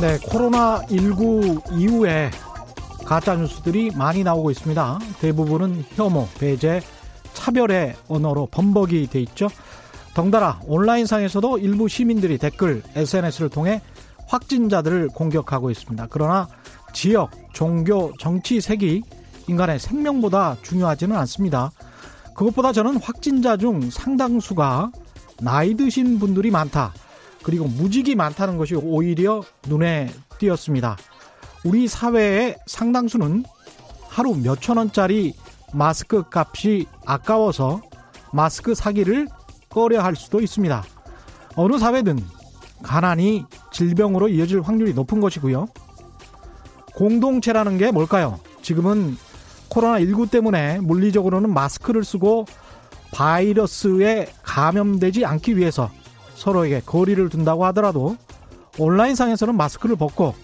네, 코로나19 이후에 가짜 뉴스들이 많이 나오고 있습니다. 대부분은 혐오, 배제, 차별의 언어로 범벅이 돼 있죠. 덩달아 온라인상에서도 일부 시민들이 댓글, SNS를 통해 확진자들을 공격하고 있습니다. 그러나 지역, 종교, 정치 색이 인간의 생명보다 중요하지는 않습니다. 그것보다 저는 확진자 중 상당수가 나이 드신 분들이 많다. 그리고 무직이 많다는 것이 오히려 눈에 띄었습니다. 우리 사회의 상당수는 하루 몇천 원짜리 마스크 값이 아까워서 마스크 사기를 꺼려 할 수도 있습니다. 어느 사회든 가난이 질병으로 이어질 확률이 높은 것이고요. 공동체라는 게 뭘까요? 지금은 코로나19 때문에 물리적으로는 마스크를 쓰고 바이러스에 감염되지 않기 위해서 서로에게 거리를 둔다고 하더라도 온라인상에서는 마스크를 벗고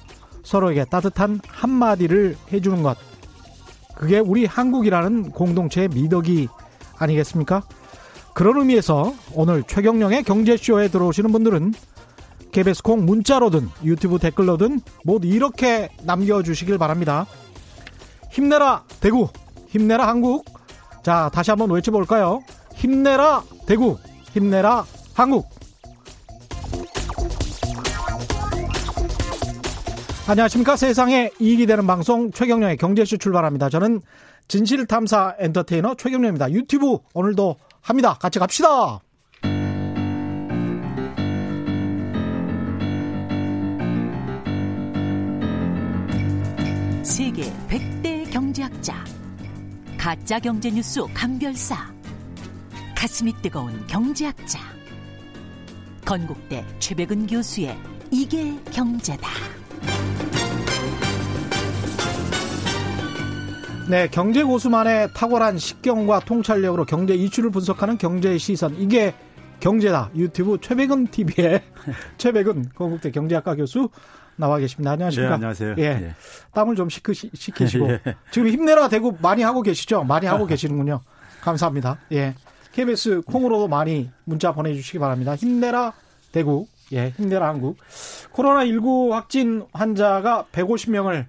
서로에게 따뜻한 한마디를 해주는 것. 그게 우리 한국이라는 공동체의 미덕이 아니겠습니까? 그런 의미에서 오늘 최경령의 경제쇼에 들어오시는 분들은 KBS 콩 문자로든 유튜브 댓글로든 모두 이렇게 남겨주시길 바랍니다. 힘내라 대구, 힘내라 한국. 자, 다시 한번 외쳐볼까요? 힘내라 대구, 힘내라 한국. 안녕하십니까. 세상에 이익이 되는 방송 최경령의 경제쇼 출발합니다. 저는 진실탐사 엔터테이너 최경령입니다. 유튜브 오늘도 합니다. 같이 갑시다. 세계 100대 경제학자 가짜 경제 뉴스 감별사 가슴이 뜨거운 경제학자 건국대 최백은 교수의 이게 경제다. 네, 경제 고수만의 탁월한 식경과 통찰력으로 경제 이슈를 분석하는 경제의 시선. 이게 경제다. 유튜브 최백은 TV의 최백은 건국대 경제학과 교수 나와 계십니다. 안녕하십니까? 네, 안녕하세요. 예. 예. 땀을 좀 식히, 식히시고. 예. 지금 힘내라 대구 많이 하고 계시죠? 많이 하고 계시는군요. 감사합니다. 예. KBS 콩으로도 많이 문자 보내 주시기 바랍니다. 힘내라 대구. 예, 힘내라 한국. 코로나19 확진 환자가 150명을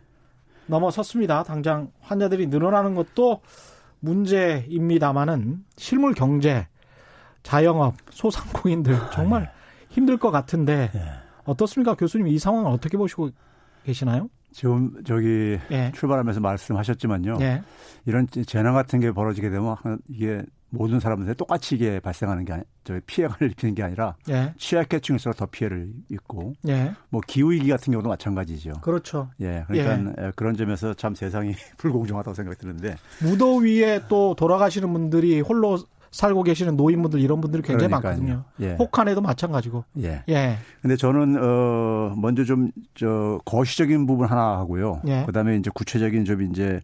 넘어섰습니다. 당장 환자들이 늘어나는 것도 문제입니다만은 실물 경제, 자영업, 소상공인들 정말 힘들 것 같은데 예. 어떻습니까? 교수님 이 상황을 어떻게 보시고 계시나요? 지금 저기 예. 출발하면서 말씀하셨지만요. 예. 이런 재난 같은 게 벌어지게 되면 한- 이게 모든 사람들한테 똑같이 이게 발생하는 게 아니, 저 피해를 입히는 게 아니라 예. 취약계층일수록 더 피해를 입고 예. 뭐 기후 위기 같은 경우도 마찬가지죠. 그렇죠. 예, 그러니까 예, 그런 점에서 참 세상이 불공정하다고 생각이 드는데 무더위에 또 돌아가시는 분들이 홀로 살고 계시는 노인분들 이런 분들이 굉장히 그러니까요. 많거든요. 예. 혹한에도 마찬가지고. 예. 예. 근데 저는 어 먼저 좀 저 거시적인 부분 하나 하고요. 예. 그다음에 이제 구체적인 좀 이제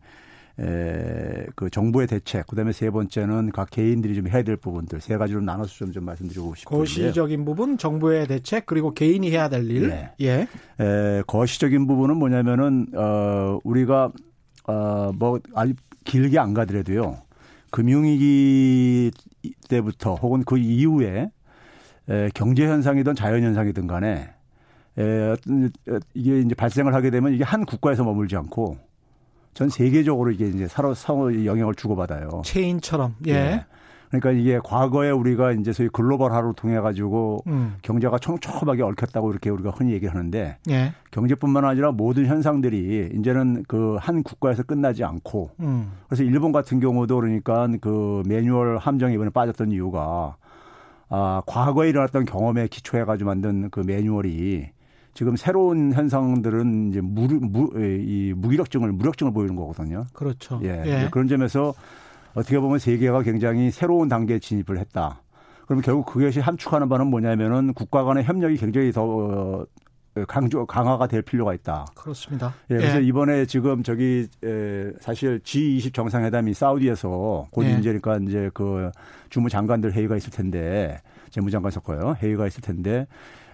에 그 정부의 대책, 그다음에 세 번째는 각 개인들이 좀 해야 될 부분들 세 가지로 나눠서 좀, 좀 말씀드리고 싶은데요. 거시적인 부분, 정부의 대책, 그리고 개인이 해야 될 일. 예. 예. 에, 거시적인 부분은 뭐냐면은 어 우리가 어뭐 아주 길게 안 가더라도요. 금융위기 때부터 혹은 그 이후에 에, 경제 현상이든 자연 현상이든 간에 에, 어떤, 어, 이게 이제 발생을 하게 되면 이게 한 국가에서 머물지 않고 전 세계적으로 이게 이제 서로 서로 영향을 주고받아요. 체인처럼. 예. 예. 그러니까 이게 과거에 우리가 이제 소위 글로벌화로 통해 가지고 음. 경제가 촘촘하게 얽혔다고 이렇게 우리가 흔히 얘기를 하는데 예. 경제뿐만 아니라 모든 현상들이 이제는 그 한 국가에서 끝나지 않고 음. 그래서 일본 같은 경우도 그러니까 그 매뉴얼 함정에 이번에 빠졌던 이유가 아 과거에 일어났던 경험에 기초해 가지고 만든 그 매뉴얼이 지금 새로운 현상들은 이제 무, 무, 이 무기력증을 무력증을 보이는 거거든요. 그렇죠. 예. 예. 그런 점에서 어떻게 보면 세계가 굉장히 새로운 단계에 진입을 했다. 그러면 결국 그것이 함축하는 바는 뭐냐면은 국가 간의 협력이 굉장히 더 어, 강조 강화가 될 필요가 있다. 그렇습니다. 예, 그래서 이번에 지금 저기 에, 사실 G20 정상회담이 사우디에서 곧 예. 이제 그러니까 이제 그 주무 장관들 회의가 있을 텐데 재무장관 섞어요 회의가 있을 텐데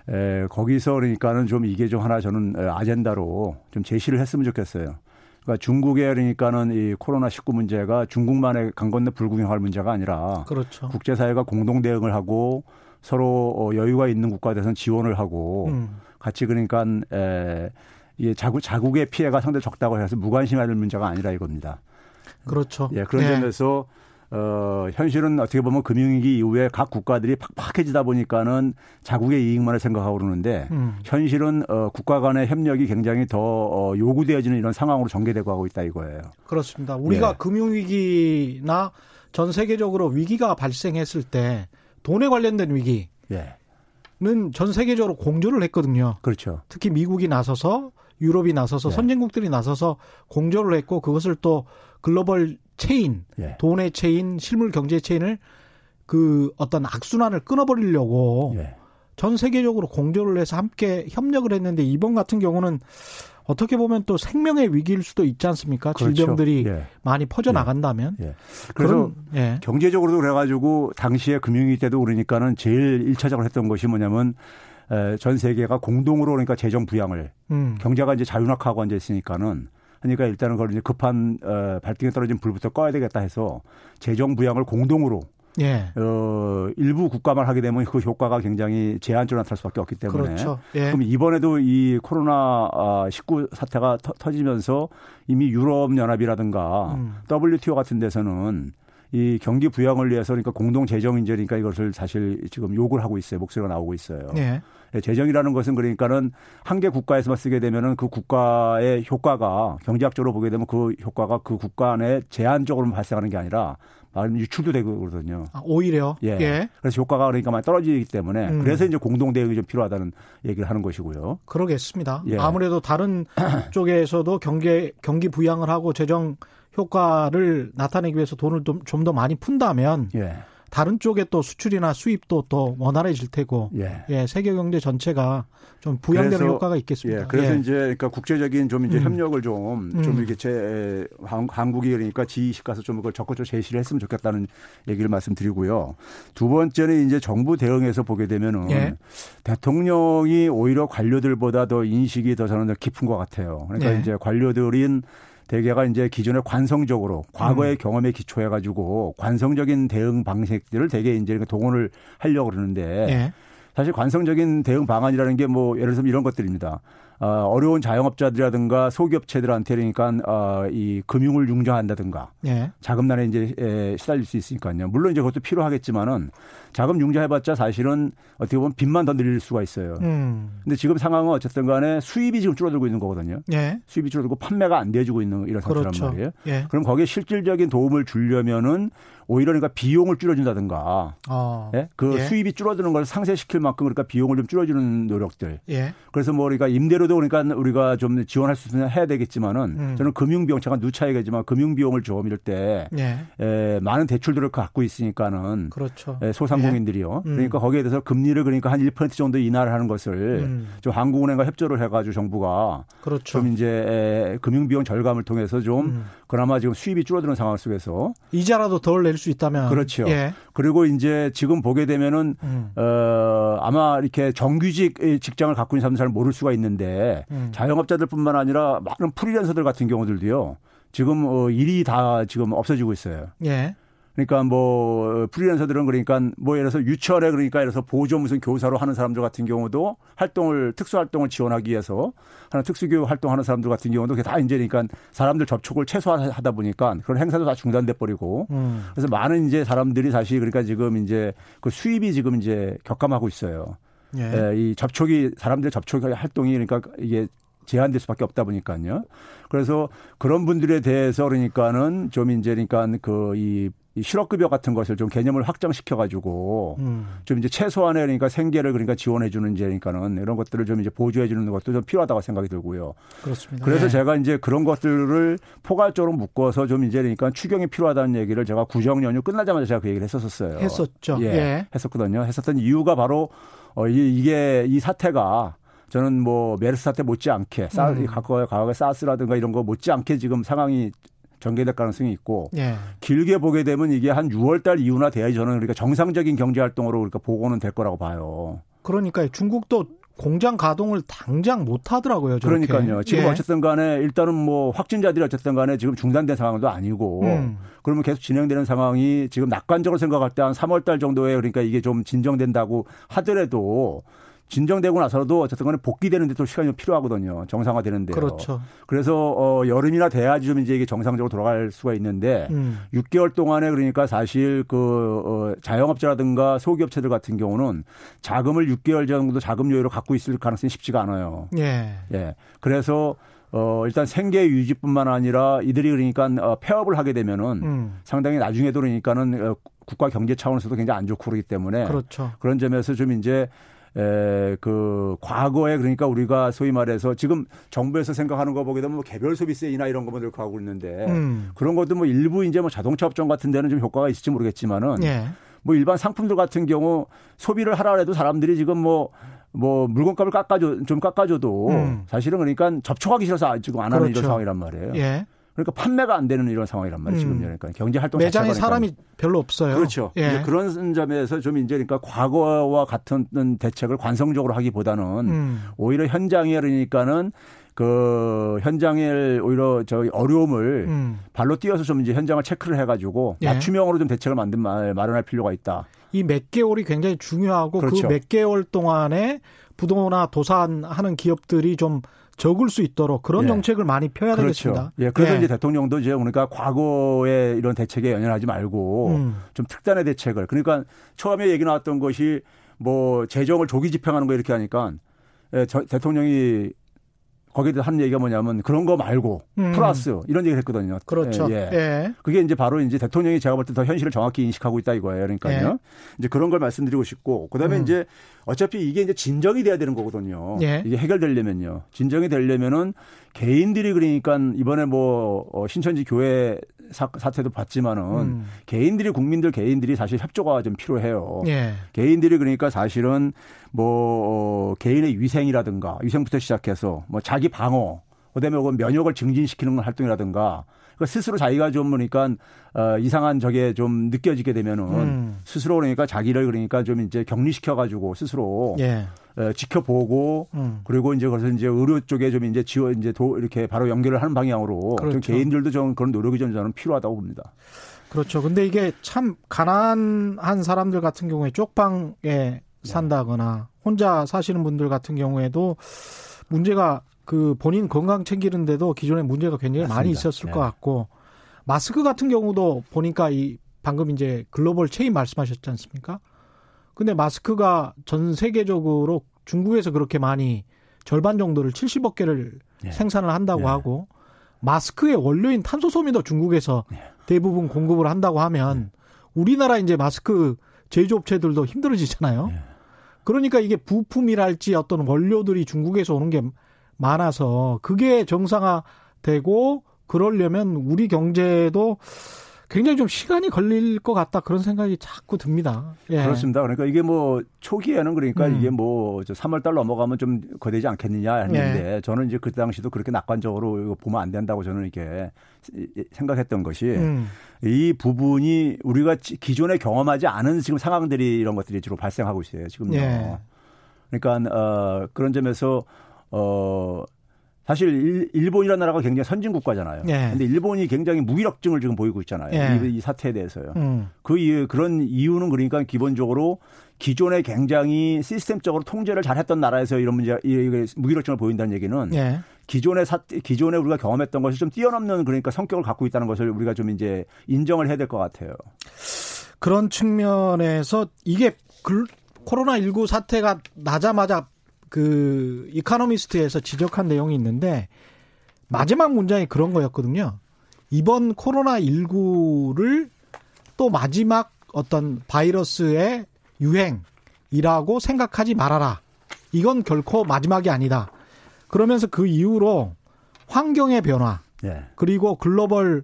에, 거기서 그러니까는 좀 이게 좀 하나 저는 에, 아젠다로 좀 제시를 했으면 좋겠어요. 그러니까 중국의 그러니까는 이 코로나 19 문제가 중국만의 강 건너 불구경할 문제가 아니라 그렇죠. 국제 사회가 공동 대응을 하고 서로 어, 여유가 있는 국가에서는 지원을 하고 음. 같이 그러니까 에, 이 자국 자국의 피해가 상당히 적다고 해서 무관심할 문제가 아니라 이겁니다. 그렇죠. 예, 그런 네. 점에서 어, 현실은 어떻게 보면 금융위기 이후에 각 국가들이 팍팍해지다 보니까는 자국의 이익만을 생각하고 그러는데 음. 현실은 어, 국가 간의 협력이 굉장히 더 어, 요구되어지는 이런 상황으로 전개되고 하고 있다 이거예요. 그렇습니다. 우리가 예. 금융위기나 전 세계적으로 위기가 발생했을 때 돈에 관련된 위기는 예. 전 세계적으로 공조를 했거든요. 그렇죠. 특히 미국이 나서서 유럽이 나서서 예. 선진국들이 나서서 공조를 했고 그것을 또 글로벌 체인, 예. 돈의 체인, 실물 경제 체인을 그 어떤 악순환을 끊어버리려고 예. 전 세계적으로 공조를 해서 함께 협력을 했는데 이번 같은 경우는 어떻게 보면 또 생명의 위기일 수도 있지 않습니까? 그렇죠. 질병들이 예. 많이 퍼져 나간다면. 예. 예. 그래서 예. 경제적으로도 그래가지고 당시에 금융위기 때도 그러니까는 제일 일차적으로 했던 것이 뭐냐면 전 세계가 공동으로 그러니까 재정 부양을 음. 경제가 이제 자유낙하고 앉아 있으니까는 그러니까 일단은 그걸 이제 급한 어, 발등에 떨어진 불부터 꺼야 되겠다 해서 재정 부양을 공동으로 예. 어, 일부 국가만 하게 되면 그 효과가 굉장히 제한적으로 나타날 수밖에 없기 때문에. 그렇죠. 예. 그럼 이번에도 이 코로나 19 아, 사태가 터, 지면서 이미 유럽 연합이라든가 음. WTO 같은 데서는 이 경기 부양을 위해서 그러니까 공동 재정 인재니까 이것을 사실 지금 요구를 하고 있어요. 목소리가 나오고 있어요. 예. 예. 재정이라는 것은 그러니까는 한 개 국가에서만 쓰게 되면은 그 국가의 효과가 경제학적으로 보게 되면 그 효과가 그 국가 안에 제한적으로 발생하는 게 아니라 유출도 되고 그러거든요. 아, 오히려. 예. 예. 그래서 효과가 그러니까 많이 떨어지기 때문에 음. 그래서 이제 공동 대응이 좀 필요하다는 얘기를 하는 것이고요. 그러겠습니다. 예. 아무래도 다른 쪽에서도 경제 경기 부양을 하고 재정 효과를 나타내기 위해서 돈을 좀더 많이 푼다면 예. 다른 쪽에 또 수출이나 수입도 또 원활해질 테고 예. 예 세계 경제 전체가 좀 부양되는 그래서, 효과가 있겠습니다. 예, 그래서 예. 이제 그러니까 국제적인 좀 이제 음. 협력을 좀좀 음. 이렇게 제 한국이 그러니까 G20 가서 좀 그걸 적극적으로 제시를 했으면 좋겠다는 얘기를 말씀드리고요. 두 번째는 이제 정부 대응에서 보게 되면은 예. 대통령이 오히려 관료들보다 더 인식이 더 저는 더 깊은 것 같아요. 그러니까 예. 이제 관료들인 대개가 이제 기존에 관성적으로 과거의 음. 경험에 기초해 가지고 관성적인 대응 방식들을 대개 이제 동원을 하려고 그러는데 예. 사실 관성적인 대응 방안이라는 게 뭐 예를 들면 이런 것들입니다. 어, 어려운 자영업자들이라든가 소기업체들한테 그러니까 어, 이 금융을 융자한다든가 예. 자금난에 이제 에, 시달릴 수 있으니까요. 물론 이제 그것도 필요하겠지만은 자금 융자해봤자 사실은 어떻게 보면 빚만 더 늘릴 수가 있어요. 음. 근데 지금 상황은 어쨌든 간에 수입이 지금 줄어들고 있는 거거든요. 예. 수입이 줄어들고 판매가 안 돼지고 있는 이런 상태란 그렇죠. 말이에요. 예. 그럼 거기에 실질적인 도움을 주려면은 오히려 그러니까 비용을 줄여준다든가 어. 예? 그 예. 수입이 줄어드는 걸 상쇄시킬 만큼 그러니까 비용을 좀 줄여주는 노력들. 예. 그래서 뭐 우리가 임대료도 그러니까 우리가 좀 지원할 수 있으면 해야 되겠지만은 음. 저는 금융비용 제가 누차이겠지만 금융비용을 좀 이럴 때 예. 에, 많은 대출들을 갖고 있으니까는 그렇죠. 에, 소상 공인들이요. 예. 음. 그러니까 거기에 대해서 금리를 그러니까 한 1% 정도 인하를 하는 것을 음. 좀 한국은행과 협조를 해가지고 정부가 그렇죠. 좀 이제 에, 금융비용 절감을 통해서 좀 음. 그나마 지금 수입이 줄어드는 상황 속에서 이자라도 덜 낼 수 있다면 그렇죠. 예. 그리고 이제 지금 보게 되면은 음. 어 아마 이렇게 정규직 직장을 갖고 있는 사람들 잘 모를 수가 있는데 음. 자영업자들뿐만 아니라 많은 프리랜서들 같은 경우들도요. 지금 어 일이 다 지금 없어지고 있어요. 예. 그러니까 뭐 프리랜서들은 그러니까 뭐 예를 들어서 유치원에 그러니까 예를 들어서 보조 무슨 교사로 하는 사람들 같은 경우도 활동을 특수 활동을 지원하기 위해서 하는 특수교육 활동하는 사람들 같은 경우도 다 이제 그러니까 사람들 접촉을 최소화하다 보니까 그런 행사도 다 중단돼 버리고 음. 그래서 많은 이제 사람들이 다시 그러니까 지금 이제 그 수입이 지금 이제 격감하고 있어요. 예. 예, 이 접촉이 사람들 접촉 활동이 그러니까 이게 제한될 수밖에 없다 보니까요. 그래서 그런 분들에 대해서 그러니까는 좀 이제 그러니까 그 이 이 실업급여 같은 것을 좀 개념을 확장시켜 가지고 음. 좀 이제 최소한의 그러니까 생계를 그러니까 지원해 주는 이제 그러니까는 이런 것들을 좀 이제 보조해 주는 것도 좀 필요하다고 생각이 들고요. 그렇습니다. 그래서 네. 제가 이제 그런 것들을 포괄적으로 묶어서 좀 이제 그러니까 추경이 필요하다는 얘기를 제가 구정 연휴 끝나자마자 제가 그 얘기를 했었었어요. 했었죠. 예. 예. 했었거든요. 했었던 이유가 바로 어 이게 이 사태가 저는 뭐 메르스 사태 못지않게 사, 음. 과거에 과거에 사스라든가 이런 거 못지않게 지금 상황이 전개될 가능성이 있고 예. 길게 보게 되면 이게 한 6월 달 이후나 돼야지 저는 그러니까 정상적인 경제 활동으로 그러니까 보고는 될 거라고 봐요. 그러니까 중국도 공장 가동을 당장 못 하더라고요. 저렇게. 그러니까요. 지금 예. 어쨌든 간에 일단은 뭐 확진자들이 어쨌든 간에 지금 중단된 상황도 아니고 음. 그러면 계속 진행되는 상황이 지금 낙관적으로 생각할 때 한 3월 달 정도에 그러니까 이게 좀 진정된다고 하더라도 진정되고 나서도 어쨌든 간에 복귀되는데 또 시간이 필요하거든요. 정상화되는데요. 그렇죠. 그래서 어 여름이나 돼야지 좀 이제 이게 정상적으로 돌아갈 수가 있는데 음. 6개월 동안에 그러니까 사실 그 어, 자영업자라든가 소기업체들 같은 경우는 자금을 6개월 정도 자금 여유로 갖고 있을 가능성이 쉽지가 않아요. 예. 예. 그래서 어, 일단 생계 유지뿐만 아니라 이들이 그러니까 어, 폐업을 하게 되면은 음. 상당히 나중에도 그러니까는 어, 국가 경제 차원에서도 굉장히 안 좋고 그러기 때문에 그렇죠. 그런 점에서 좀 이제 에, 그, 과거에 그러니까 우리가 소위 말해서 지금 정부에서 생각하는 거 보게 되면 뭐 개별 소비세이나 이런 것만 들고 하고 있는데 음. 그런 것도 뭐 일부 이제 뭐 자동차 업종 같은 데는 좀 효과가 있을지 모르겠지만은 예. 뭐 일반 상품들 같은 경우 소비를 하라 해도 사람들이 지금 뭐뭐 물건값을 깎아줘 좀 깎아줘도 음. 사실은 그러니까 접촉하기 싫어서 지금 안 하는 그렇죠. 이런 상황이란 말이에요. 예. 그러니까 판매가 안 되는 이런 상황이란 말이에요. 지금 음. 그러니까 경제 활동 매장에 사람이 별로 없어요. 그렇죠. 예. 이제 그런 점에서 좀 이제 그러니까 과거와 같은 대책을 관성적으로 하기보다는 음. 오히려 현장에 그러니까는 그 현장에 오히려 저희 어려움을 음. 발로 뛰어서 좀 이제 현장을 체크를 해가지고 예. 맞춤형으로 좀 대책을 만든 마련할 필요가 있다. 이 몇 개월이 굉장히 중요하고 그 그몇 그렇죠. 개월 동안에 부도나 도산하는 기업들이 좀 적을 수 있도록 그런 예. 정책을 많이 펴야 그렇죠. 되겠습니다. 예, 그래서 예. 이제 대통령도 이제 그러니까 과거의 이런 대책에 연연하지 말고 음. 좀 특단의 대책을 그러니까 처음에 얘기 나왔던 것이 뭐 재정을 조기 집행하는 거 이렇게 하니까 예, 저, 대통령이 거기에 하는 얘기가 뭐냐면 그런 거 말고 음. 플러스 이런 얘기를 했거든요. 그렇죠. 예, 예. 예. 그게 이제 바로 이제 대통령이 제가 볼 때 더 현실을 정확히 인식하고 있다 이거예요. 그러니까요. 예. 이제 그런 걸 말씀드리고 싶고 그다음에 음. 이제 어차피 이게 이제 진정이 돼야 되는 거거든요. 예. 이게 해결되려면요. 진정이 되려면은 개인들이 그러니까 이번에 뭐 어, 신천지 교회 사, 태도 봤지만은 음. 개인들이 국민들 개인들이 사실 협조가 좀 필요해요. 예. 개인들이 그러니까 사실은 뭐 어, 개인의 위생이라든가 위생부터 시작해서 뭐 자기 방어 그다음에 면역을 증진시키는 활동이라든가 그 스스로 자기가 좀 보니까 어, 이상한 저게 좀 느껴지게 되면은 음. 스스로 그러니까 자기를 그러니까 좀 이제 격리시켜 가지고 스스로 예. 어, 지켜보고 음. 그리고 이제 그래서 이제 의료 쪽에 좀 이제 지원 이제 도 이렇게 바로 연결을 하는 방향으로 그렇죠. 좀 개인들도 좀 그런 노력이 좀 저는 필요하다고 봅니다. 그렇죠. 근데 이게 참 가난한 사람들 같은 경우에 쪽방에 네. 산다거나 혼자 사시는 분들 같은 경우에도 문제가 그 본인 건강 챙기는데도 기존에 문제가 굉장히 맞습니다. 많이 있었을 네. 것 같고 마스크 같은 경우도 보니까 이 방금 이제 글로벌 체인 말씀하셨지 않습니까? 근데 마스크가 전 세계적으로 중국에서 그렇게 많이 절반 정도를 70억 개를 네. 생산을 한다고 네. 하고 마스크의 원료인 탄소 소미도 중국에서 네. 대부분 공급을 한다고 하면 우리나라 이제 마스크 제조업체들도 힘들어지잖아요. 그러니까 이게 부품이랄지 어떤 원료들이 중국에서 오는 게 많아서 그게 정상화되고 그러려면 우리 경제도 굉장히 좀 시간이 걸릴 것 같다 그런 생각이 자꾸 듭니다. 예. 그렇습니다. 그러니까 이게 뭐 초기에는 그러니까 음. 이게 뭐저 3월 달 넘어가면 좀 거되지 않겠느냐 했는데 예. 저는 이제 그 당시도 그렇게 낙관적으로 이거 보면 안 된다고 저는 이렇게 생각했던 것이 음. 이 부분이 우리가 기존에 경험하지 않은 지금 상황들이 이런 것들이 주로 발생하고 있어요. 지금요. 예. 그러니까 어 그런 점에서 어 사실 일 본이라는 나라가 굉장히 선진 국가잖아요. 예. 근데 일본이 굉장히 무기력증을 지금 보이고 있잖아요. 예. 이, 이, 사태에 대해서요. 음. 그 이유, 그런 이유는 그러니까 기본적으로 기존에 굉장히 시스템적으로 통제를 잘했던 나라에서 이런 문제, 이 무기력증을 보인다는 얘기는 예. 기존의 사, 기존에 우리가 경험했던 것이 좀 뛰어넘는 그러니까 성격을 갖고 있다는 것을 우리가 좀 이제 인정을 해야 될 것 같아요. 그런 측면에서 이게 코로나 19 사태가 나자마자 그 이카노미스트에서 지적한 내용이 있는데 마지막 문장이 그런 거였거든요. 이번 코로나 19를 또 마지막 어떤 바이러스의 유행이라고 생각하지 말아라. 이건 결코 마지막이 아니다. 그러면서 그 이후로 환경의 변화 예. 그리고 글로벌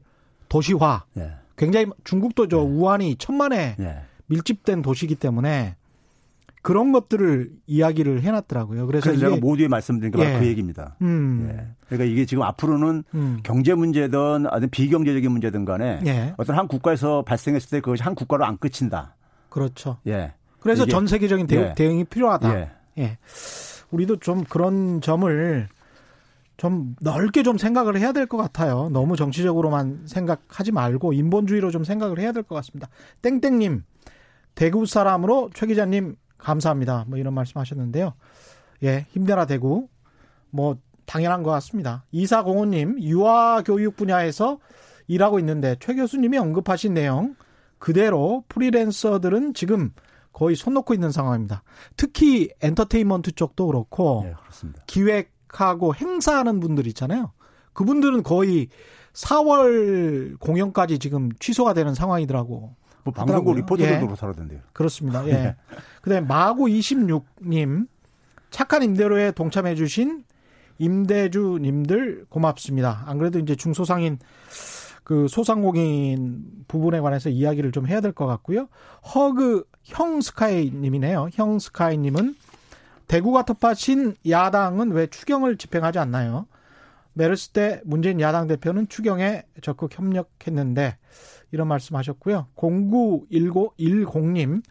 도시화 예. 굉장히 중국도 저 예. 우한이 천만에 예. 밀집된 도시이기 때문에 그런 것들을 이야기를 해놨더라고요. 그래서, 그래서 제가 모두에 말씀드린 게 바로 예. 그 얘기입니다. 음. 예. 그러니까 이게 지금 앞으로는 음. 경제 문제든 아니면 비경제적인 문제든 간에 예. 어떤 한 국가에서 발생했을 때 그것이 한 국가로 안 끝친다. 그렇죠. 예. 그래서 전 세계적인 대응, 예. 대응이 필요하다. 예. 예. 우리도 좀 그런 점을 좀 넓게 좀 생각을 해야 될 것 같아요. 너무 정치적으로만 생각하지 말고 인본주의로 좀 생각을 해야 될 것 같습니다. 땡땡님, 대구 사람으로 최 기자님 감사합니다. 뭐 이런 말씀 하셨는데요. 예, 힘내라 대구. 뭐 당연한 것 같습니다. 이사공호님, 유아교육 분야에서 일하고 있는데 최 교수님이 언급하신 내용 그대로 프리랜서들은 지금 거의 손 놓고 있는 상황입니다. 특히 엔터테인먼트 쪽도 그렇고 네, 기획하고 행사하는 분들 있잖아요. 그분들은 거의 4월 공연까지 지금 취소가 되는 상황이더라고. 뭐 방송국 리포터들도 예. 살아던데요. 그렇습니다. 예. 그다음에 마고 26님 착한 임대료에 동참해 주신 임대주님들 고맙습니다. 안 그래도 이제 중소상인 그 소상공인 부분에 관해서 이야기를 좀 해야 될 것 같고요. 허그 형 스카이님이네요. 형 스카이님은 대구가 텃밭인 야당은 왜 추경을 집행하지 않나요? 메르스 때 문재인 야당 대표는 추경에 적극 협력했는데 이런 말씀하셨고요. 0910님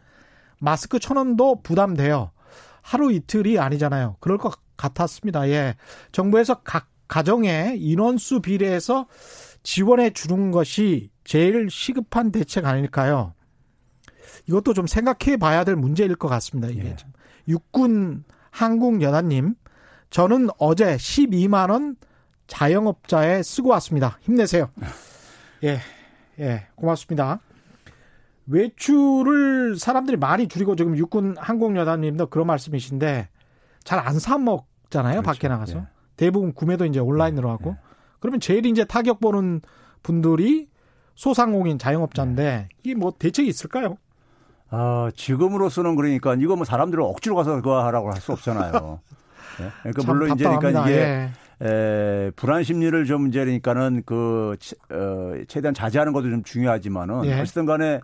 마스크 천 원도 부담돼요. 하루 이틀이 아니잖아요. 그럴 것 같았습니다. 예. 정부에서 각 가정의 인원수 비례해서 지원해 주는 것이 제일 시급한 대책 아닐까요? 이것도 좀 생각해 봐야 될 문제일 것 같습니다. 이게 예. 육군 한국연합님, 저는 어제 12만 원 자영업자에 쓰고 왔습니다. 힘내세요. 예, 예, 고맙습니다. 외출을 사람들이 많이 줄이고 지금 육군 항공여단님도 그런 말씀이신데 잘 안 사 먹잖아요. 그렇죠. 밖에 나가서 예. 대부분 구매도 이제 온라인으로 하고 예. 그러면 제일 이제 타격 보는 분들이 소상공인 자영업자인데 이게 뭐 대책이 있을까요? 아 지금으로서는 그러니까 이거 뭐 사람들을 억지로 가서 그거 하라고 할 수 없잖아요. 네? 그러니까 물론 이제 그러니까 이게 예. 에, 불안 심리를 좀 이제 그러니까는 그 어, 최대한 자제하는 것도 좀 중요하지만은 예. 어쨌든 간에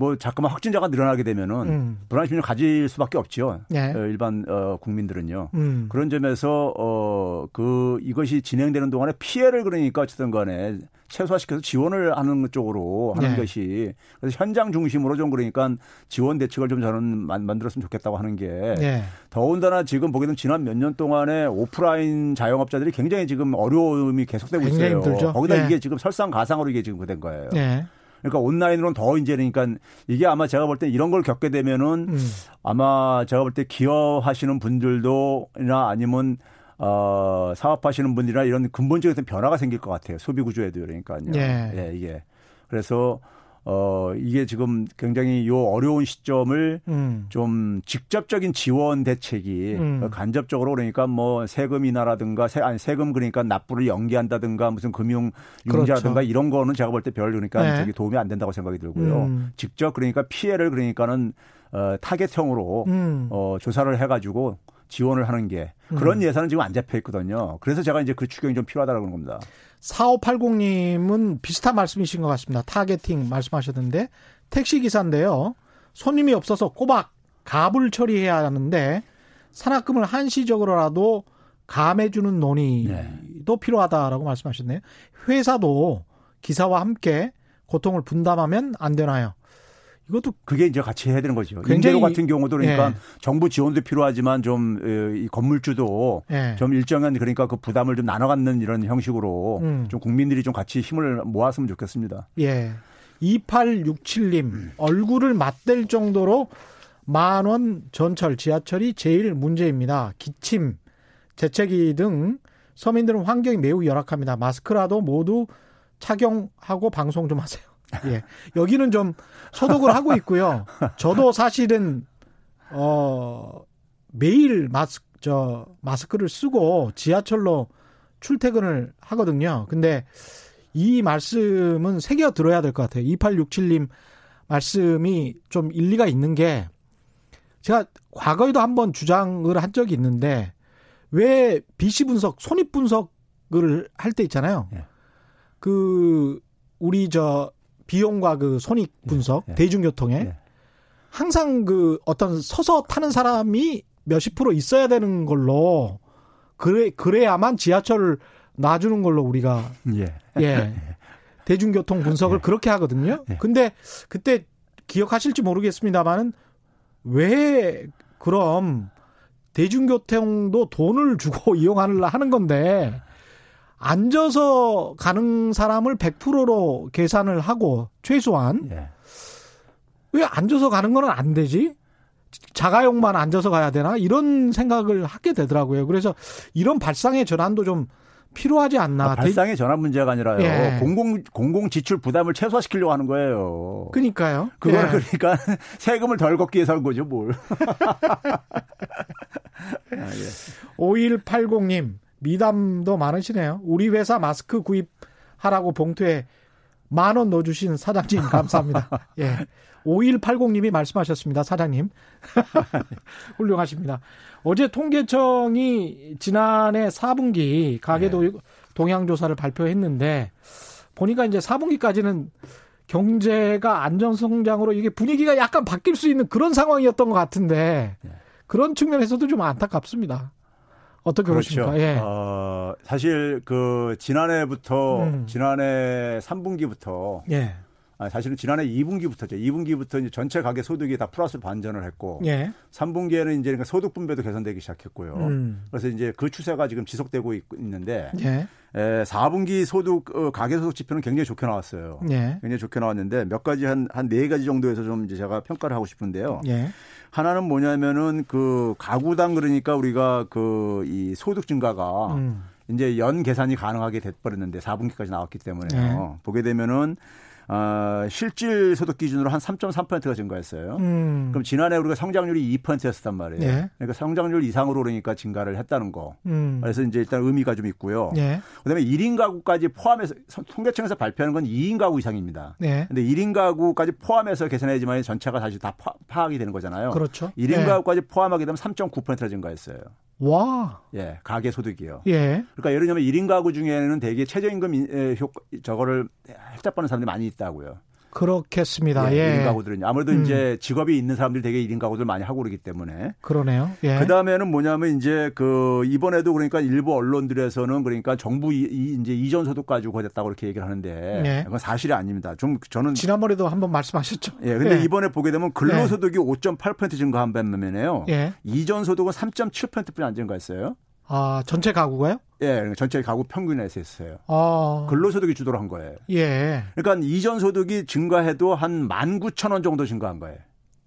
뭐 자꾸만 확진자가 늘어나게 되면은 음. 불안 심리를 가질 수밖에 없죠. 네. 어, 일반 어, 국민들은요. 음. 그런 점에서 어그 이것이 진행되는 동안에 피해를 그러니까 어쨌든 간에 최소화시켜서 지원을 하는 쪽으로 하는 네. 것이 그래서 현장 중심으로 좀 그러니까 지원 대책을 좀 저는 만들었으면 좋겠다고 하는 게 네. 더군다나 지금 보게 되면 지난 몇 년 동안에 오프라인 자영업자들이 굉장히 지금 어려움이 계속되고 있어요. 거기다 네. 이게 지금 설상가상으로 이게 지금 된 거예요. 네. 그러니까 온라인으로는 더 이제 그러니까 이게 아마 제가 볼 때 이런 걸 겪게 되면은 음. 아마 제가 볼 때 기여하시는 분들도나 아니면 어, 사업하시는 분들이나 이런 근본적인 변화가 생길 것 같아요. 소비 구조에도 그러니까요. 예. 예, 이게. 그래서 어, 이게 지금 굉장히 요 어려운 시점을 음. 좀 직접적인 지원 대책이 음. 간접적으로 그러니까 뭐 세금 이나라든가 세, 아니 세금 그러니까 납부를 연기한다든가 무슨 금융 융자라든가 그렇죠. 이런 거는 제가 볼 때 별 그러니까 네. 저기 도움이 안 된다고 생각이 들고요. 음. 직접 그러니까 피해를 그러니까는 어, 타겟형으로 음. 어, 조사를 해가지고 지원을 하는 게 그런 음. 예산은 지금 안 잡혀 있거든요. 그래서 제가 이제 그 추경이 좀 필요하다고 그런 겁니다. 4580님은 비슷한 말씀이신 것 같습니다. targeting 말씀하셨는데 택시기사인데요. 손님이 없어서 꼬박 갑을 처리해야 하는데 사납금을 한시적으로라도 감해주는 논의도 네. 필요하다라고 말씀하셨네요. 회사도 기사와 함께 고통을 분담하면 안 되나요? 이것도 그게 이제 같이 해야 되는 거죠. 임대료 같은 경우도 그러니까 예. 정부 지원도 필요하지만 좀이 건물주도 예. 좀 일정한 그러니까 그 부담을 좀 나눠 갖는 이런 형식으로 음. 좀 국민들이 좀 같이 힘을 모았으면 좋겠습니다. 예. 2867님 음. 얼굴을 맞댈 정도로 만 원 전철 지하철이 제일 문제입니다. 기침, 재채기 등 서민들은 환경이 매우 열악합니다. 마스크라도 모두 착용하고 방송 좀 하세요. 예. 여기는 좀 소독을 하고 있고요. 저도 사실은 어 매일 마스 저 마스크를 쓰고 지하철로 출퇴근을 하거든요. 근데 이 말씀은 새겨 들어야 될 것 같아요. 2867님 말씀이 좀 일리가 있는 게 제가 과거에도 한번 주장을 한 적이 있는데 왜 BC 분석, 손익 분석을 할 때 있잖아요. 예. 그 우리 저 비용과 그 손익 예, 분석 예, 예. 대중교통에 예. 항상 그 어떤 서서 타는 사람이 몇십 프로 있어야 되는 걸로 그래 그래야만 지하철을 놔주는 걸로 우리가 예, 예. 대중교통 분석을 예. 그렇게 하거든요. 근데 그때 기억하실지 모르겠습니다만은 왜 그럼 대중교통도 돈을 주고 이용하려 하는 건데 앉아서 가는 사람을 100%로 계산을 하고 최소한 예. 왜 앉아서 가는 거는 안 되지? 자가용만 앉아서 가야 되나? 이런 생각을 하게 되더라고요. 그래서 이런 발상의 전환도 좀 필요하지 않나. 아, 발상의 전환 문제가 아니라요. 예. 공공 공공 지출 부담을 최소화시키려고 하는 거예요. 그러니까요. 그걸 예. 그러니까 세금을 덜 걷기 위해서 한 거죠, 뭘. 아, 예. 5180님, 미담도 많으시네요. 우리 회사 마스크 구입하라고 봉투에 만 원 넣어주신 사장님, 감사합니다. 예. 5180님이 말씀하셨습니다, 사장님. 훌륭하십니다. 어제 통계청이 지난해 4분기 가계도 네. 동향조사를 발표했는데, 보니까 이제 4분기까지는 경제가 안전성장으로 이게 분위기가 약간 바뀔 수 있는 그런 상황이었던 것 같은데, 네. 그런 측면에서도 좀 안타깝습니다. 어떻게 보십니까? 예. 어, 사실 그 지난해부터 음. 지난해 3분기부터 예. 아, 사실은 지난해 2분기부터죠. 2분기부터 이제 전체 가계 소득이 다 플러스 반전을 했고 예. 3분기에는 이제 그러니까 소득 분배도 개선되기 시작했고요. 음. 그래서 이제 그 추세가 지금 지속되고 있, 있는데 예. 에, 4분기 소득 어, 가계 소득 지표는 굉장히 좋게 나왔어요. 예. 굉장히 좋게 나왔는데 몇 가지 한 한 네 가지 정도에서 좀 이제 제가 평가를 하고 싶은데요. 예. 하나는 뭐냐면은 그 가구당 그러니까 우리가 그 이 소득 증가가 음. 이제 연 계산이 가능하게 돼버렸는데 4분기까지 나왔기 때문에요. 네. 보게 되면은 어, 실질 소득 기준으로 한 3.3%가 증가했어요. 음. 그럼 지난해 우리가 성장률이 2%였단 말이에요. 예. 그러니까 성장률 이상으로 그러니까 증가를 했다는 거. 음. 그래서 이제 일단 의미가 좀 있고요. 예. 그다음에 1인 가구까지 포함해서 통계청에서 발표하는 건 2인 가구 이상입니다. 예. 근데 1인 가구까지 포함해서 계산해야지만 전체가 다시 다 파, 파악이 되는 거잖아요. 그렇죠. 1인 예. 가구까지 포함하게 되면 3.9%가 증가했어요. 와. 예, 가계 소득이요. 예. 그러니까 예를 들면 1인 가구 중에는 대개 최저임금 효과 저거를 혜택받는 사람들이 많이 있다고요. 그렇겠습니다. 예, 예. 1인 가구들은 아무래도 음. 이제 직업이 있는 사람들이 되게 1인 가구들 많이 하고 그러기 때문에 그러네요. 예. 그 다음에는 뭐냐면 이제 그 이번에도 그러니까 일부 언론들에서는 그러니까 정부 이, 이- 이제 이전 소득 가지고 거됐다고 그렇게 얘기를 하는데 네. 그건 사실이 아닙니다. 좀 저는 지난번에도 한번 말씀하셨죠. 예, 근데 예. 이번에 보게 되면 근로 소득이 5.8% 증가한 반면에요. 예. 이전 소득은 3.7%뿐이 안 증가했어요. 아, 전체 가구가요? 예, 그러니까 전체 가구 평균에서 했어요. 아. 근로소득이 주도로 한 거예요. 예. 그러니까 이전 소득이 증가해도 한 19,000원 정도 증가한 거예요.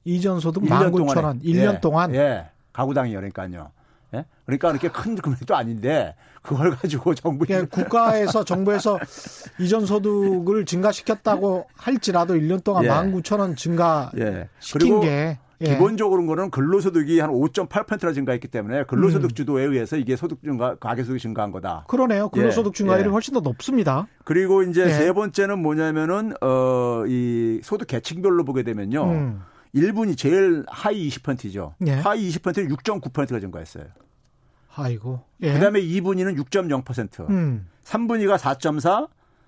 이전 소득 1년 19,000원. 동안에. 1년 예, 동안 예. 가구당이요. 그러니까요. 예? 그러니까 그렇게 큰 금액도 아닌데 그걸 가지고 정부 그러니까 국가에서 정부에서 이전 소득을 증가시켰다고 할지라도 1년 동안 예. 19,000원 증가 예. 시킨 그리고 게 예. 기본적으로는 거는 근로소득이 한 5.8%나 증가했기 때문에 근로소득 음. 주도에 의해서 이게 소득 증가, 가계소득이 증가한 거다. 그러네요. 근로소득 예, 증가율이 예. 훨씬 더 높습니다. 그리고 이제 예. 세 번째는 뭐냐면은 어, 이 소득 계층별로 보게 되면요. 음. 1분이 제일 하위 20%죠. 예. 하위 20%는 6.9%가 증가했어요. 아이고. 예. 그다음에 2분위는 6.0%, 음. 3분위가 4.4,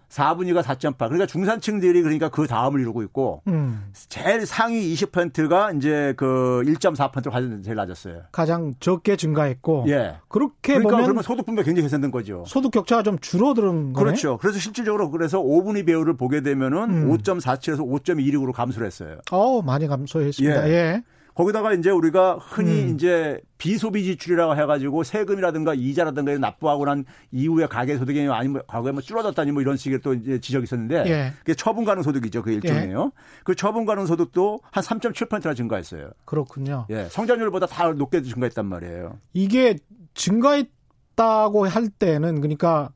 4분위가 4.8. 그러니까 중산층들이 그러니까 그 다음을 이루고 있고 음. 제일 상위 20%가 이제 그 1.4%로 가장 제일 낮았어요. 가장 적게 증가했고 예. 그렇게 그러니까 보면 그러면 소득 분배 굉장히 개선된 거죠. 소득 격차가 좀 줄어드는 거네. 그렇죠. 그래서 실질적으로 그래서 5분위 배율을 보게 되면은 음. 5.47에서 5.16으로 감소를 했어요. 어, 많이 감소했습니다. 예. 예. 거기다가 이제 우리가 흔히 음. 이제 비소비 지출이라고 해가지고 세금이라든가 이자라든가 납부하고 난 이후에 가계 소득이 아니면 과거에 뭐 줄어들었다니 뭐 이런 식의 또 이제 지적이 있었는데 예. 그게 처분 가능 소득이죠. 그 일종이에요. 그 처분 가능 소득도 한 3.7%나 증가했어요. 그렇군요. 예. 성장률보다 다 높게 증가했단 말이에요. 이게 증가했다고 할 때는 그러니까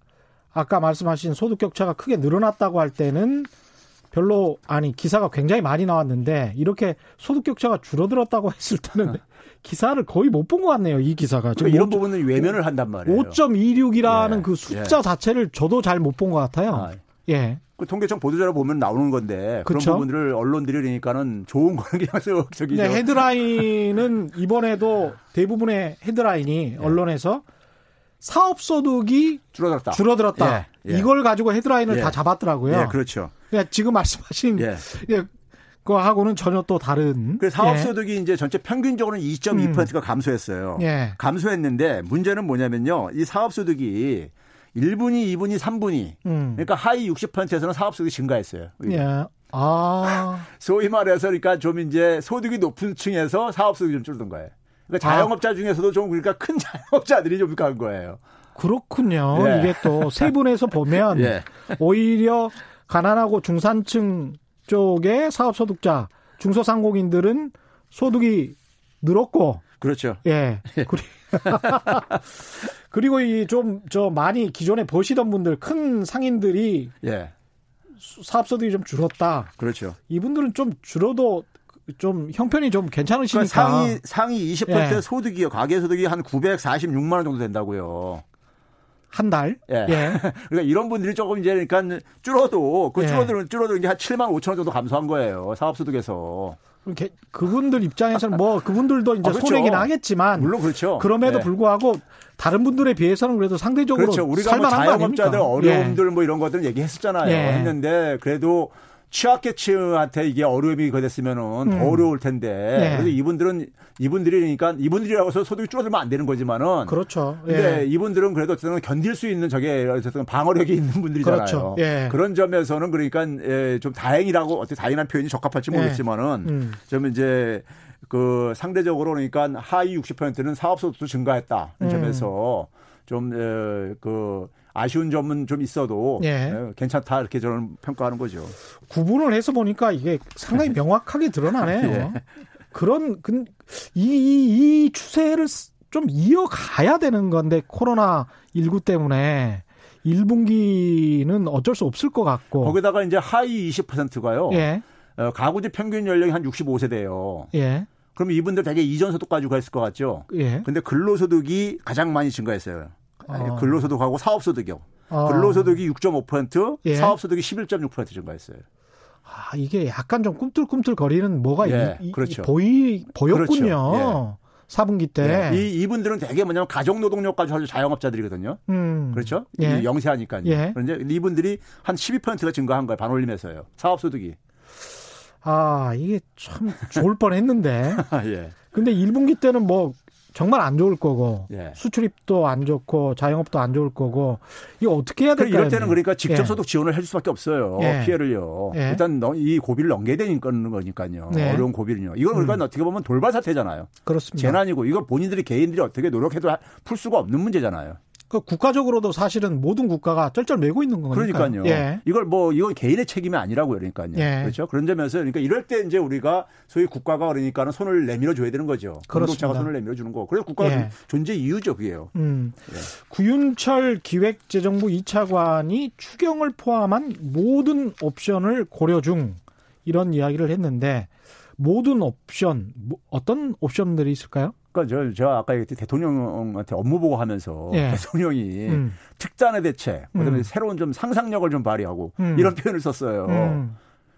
아까 말씀하신 소득 격차가 크게 늘어났다고 할 때는 별로 아니 기사가 굉장히 많이 나왔는데 이렇게 소득 격차가 줄어들었다고 했을 때는 기사를 거의 못 본 것 같네요. 이 기사가 그러니까 이런 부분은 외면을 한단 말이에요. 5.26이라는 예. 그 숫자 자체를 저도 잘 못 본 것 같아요. 아, 예. 그 통계청 보도자료 보면 나오는 건데 그런 그쵸? 부분들을 언론들이 그러니까는 좋은 거는 그냥 저- 저기죠. 근데 헤드라인은 이번에도 대부분의 헤드라인이 언론에서 사업 소득이 줄어들었다. 줄어들었다. 예, 예. 이걸 가지고 헤드라인을 예. 다 잡았더라고요. 예, 그렇죠. 그러니까 지금 말씀하신 예. 예, 그거하고는 전혀 또 다른. 그 사업 소득이 이제 전체 평균적으로는 2.2%가 감소했어요. 예. 예. 감소했는데 문제는 뭐냐면요. 이 사업 소득이 1분위, 2분위, 3분위. 음. 그러니까 하위 60%에서는 사업 소득이 증가했어요. 예. 아. 소위 말해서 그러니까 좀 이제 소득이 높은 층에서 사업 소득이 좀 줄어든 거예요. 그러니까 자영업자 아. 중에서도 좀 그러니까 큰 자영업자들이 좀 간 거예요. 그렇군요. 예. 이게 또 세분에서 보면 예. 오히려 가난하고 중산층 쪽의 사업 소득자, 중소상공인들은 소득이 늘었고. 그렇죠. 예. 그리고 이 좀 저 많이 기존에 버시던 분들 큰 상인들이 예. 사업 소득이 좀 줄었다. 그렇죠. 이분들은 좀 줄어도 좀 형편이 좀 괜찮으시니까 그러니까 상위 상위 20% 예. 소득이요. 가계 소득이 한 946만 원 정도 된다고요. 한 달? 예. 예. 그러니까 이런 분들이 조금 이제 그러니까 줄어도 그 예. 줄어드는 줄어도 이제 한 7만 5천 원 정도 감소한 거예요. 사업소득에서. 그분들 입장에서는 뭐 그분들도 이제 아, 그렇죠. 손해긴 하겠지만 물론 그렇죠. 그럼에도 네. 불구하고 다른 분들에 비해서는 그래도 상대적으로 그렇죠. 우리가 뭐 자영업자들 어려움들 예. 뭐 이런 것들 얘기했었잖아요. 예. 했는데 그래도 취약계층한테 이게 어려움이 됐으면은 음. 더 어려울 텐데. 네. 그래서 이분들은 이분들이니까 이분들이라고 해서 소득이 줄어들면 안 되는 거지만은. 그렇죠. 근데 예. 이분들은 그래도 어쨌든 견딜 수 있는 저게 어쨌든 방어력이 있는 분들이잖아요. 그렇죠. 예. 그런 점에서는 그러니까 예, 좀 다행이라고 어떻게 다행한 표현이 적합할지 예. 모르겠지만은 음. 좀 이제 그 상대적으로 그러니까 하위 60%는 사업소득도 증가했다. 이 음. 점에서 좀그 아쉬운 점은 좀 있어도 예. 예. 괜찮다 이렇게 저는 평가하는 거죠. 구분을 해서 보니까 이게 상당히 명확하게 드러나네요. 예. 그런 그, 이, 이, 이 추세를 좀 이어가야 되는 건데 코로나 19 때문에 1분기는 어쩔 수 없을 것 같고 거기다가 이제 하위 20%가요. 예. 어, 가구주 평균 연령이 한 65세대예요. 예. 그럼 이분들 되게 이전 소득 가지고 했을 것 같죠. 예. 근데 근로소득이 가장 많이 증가했어요. 어. 근로소득하고 사업소득이요. 어. 근로소득이 6.5%, 예. 사업소득이 11.6% 증가했어요. 아, 이게 약간 좀 꿈틀꿈틀 거리는 뭐가 예, 이, 그렇죠. 보이, 보였군요. 그렇죠. 예. 4분기 때. 예. 이, 이분들은 되게 뭐냐면 가정노동력까지 하는 자영업자들이거든요. 음. 그렇죠? 예. 영세하니까요. 예. 그런데 이분들이 한 12%가 증가한 거예요. 반올림에서요. 사업소득이. 아, 이게 참 좋을 뻔 했는데. 예. 근데 1분기 때는 뭐 정말 안 좋을 거고 예. 수출입도 안 좋고 자영업도 안 좋을 거고 이거 어떻게 해야 될까요? 이럴 때는 그러니까 직접 예. 소득 지원을 해줄 수밖에 없어요. 예. 피해를요. 예. 일단 이 고비를 넘겨야 되는 거니까요. 네. 어려운 고비를요. 이건 그러니까 음. 어떻게 보면 돌발 사태잖아요. 그렇습니다. 재난이고 이걸 본인들이 개인들이 어떻게 노력해도 풀 수가 없는 문제잖아요. 그 국가적으로도 사실은 모든 국가가 쩔쩔매고 있는 거니까. 그러니까요. 예. 이걸 뭐 이건 개인의 책임이 아니라고요. 그러니까요. 예. 그렇죠. 그런 점에서 그러니까 이럴 때 이제 우리가 소위 국가가 그러니까는 손을 내밀어 줘야 되는 거죠. 공동체가 손을 내밀어 주는 거. 그래서 국가가 예. 존재 이유죠, 그게요. 음. 예. 구윤철 기획재정부 2차관이 추경을 포함한 모든 옵션을 고려 중 이런 이야기를 했는데 모든 옵션 뭐 어떤 옵션들이 있을까요? 그러니까 저, 제가 아까 얘기했듯이 대통령한테 업무 보고 하면서 예. 대통령이 음. 특단의 대책, 그다음에 음. 새로운 좀 상상력을 좀 발휘하고 음. 이런 표현을 썼어요. 음.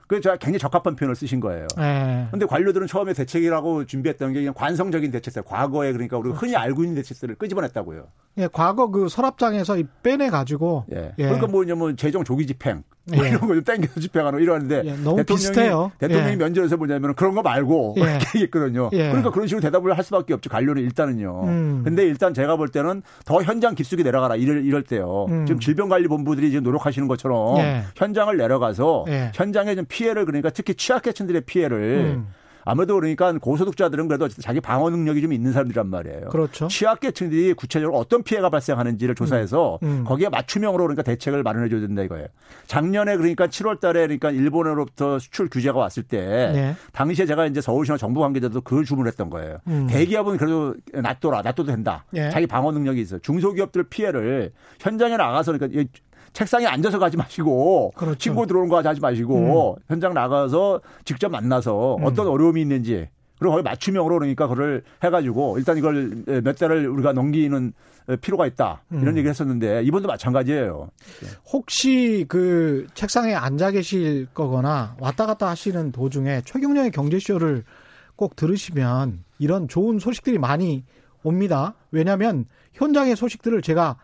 그래서 제가 굉장히 적합한 표현을 쓰신 거예요. 그런데 예. 관료들은 처음에 대책이라고 준비했던 게 그냥 관성적인 대책들, 과거에 그러니까 우리가 흔히. 알고 있는 대책들을 끄집어냈다고요. 예, 과거 그 서랍장에서 빼내 가지고. 예. 예. 그러니까 뭐냐면 재정 조기 집행, 뭐 예. 이런 거 좀 땡겨서 집행하는 이러는데 예, 너무 대통령이, 비슷해요. 대통령이 예. 면전에서 뭐냐면 그런 거 말고 예. 이렇게 얘기했거든요. 예. 그러니까 그런 식으로 대답을 할 수밖에 없죠. 관료는 일단은요. 음. 근데 일단 제가 볼 때는 더 현장 깊숙이 내려가라 이럴, 이럴 때요. 음. 지금 질병관리본부들이 지금 노력하시는 것처럼 예. 현장을 내려가서 현장에 좀 피해를 그러니까 특히 취약계층들의 피해를 음. 아무래도 그러니까 고소득자들은 그래도 자기 방어 능력이 좀 있는 사람들이란 말이에요. 그렇죠. 취약계층들이 구체적으로 어떤 피해가 발생하는지를 조사해서 음. 음. 거기에 맞춤형으로 그러니까 대책을 마련해 줘야 된다 이거예요. 작년에 그러니까 7월 달에 그러니까 일본으로부터 수출 규제가 왔을 때 네. 당시에 제가 이제 서울시나 정부 관계자도 그걸 주문했던 거예요. 음. 대기업은 그래도 놔둬라, 놔둬도 된다. 네. 자기 방어 능력이 있어. 중소기업들 피해를 현장에 나가서 그러니까 책상에 앉아서 가지 마시고 그렇죠. 친구 들어오는 거 하지 마시고 음. 현장 나가서 직접 만나서 음. 어떤 어려움이 있는지 그리고 거기 맞춤형으로 그러니까 그걸 해가지고 일단 이걸 몇 달을 우리가 넘기는 필요가 있다 이런 음. 얘기 했었는데 이번도 마찬가지예요. 혹시 그 책상에 앉아 계실 거거나 왔다 갔다 하시는 도중에 최경련의 경제쇼를 꼭 들으시면 이런 좋은 소식들이 많이 옵니다. 왜냐하면 현장의 소식들을 제가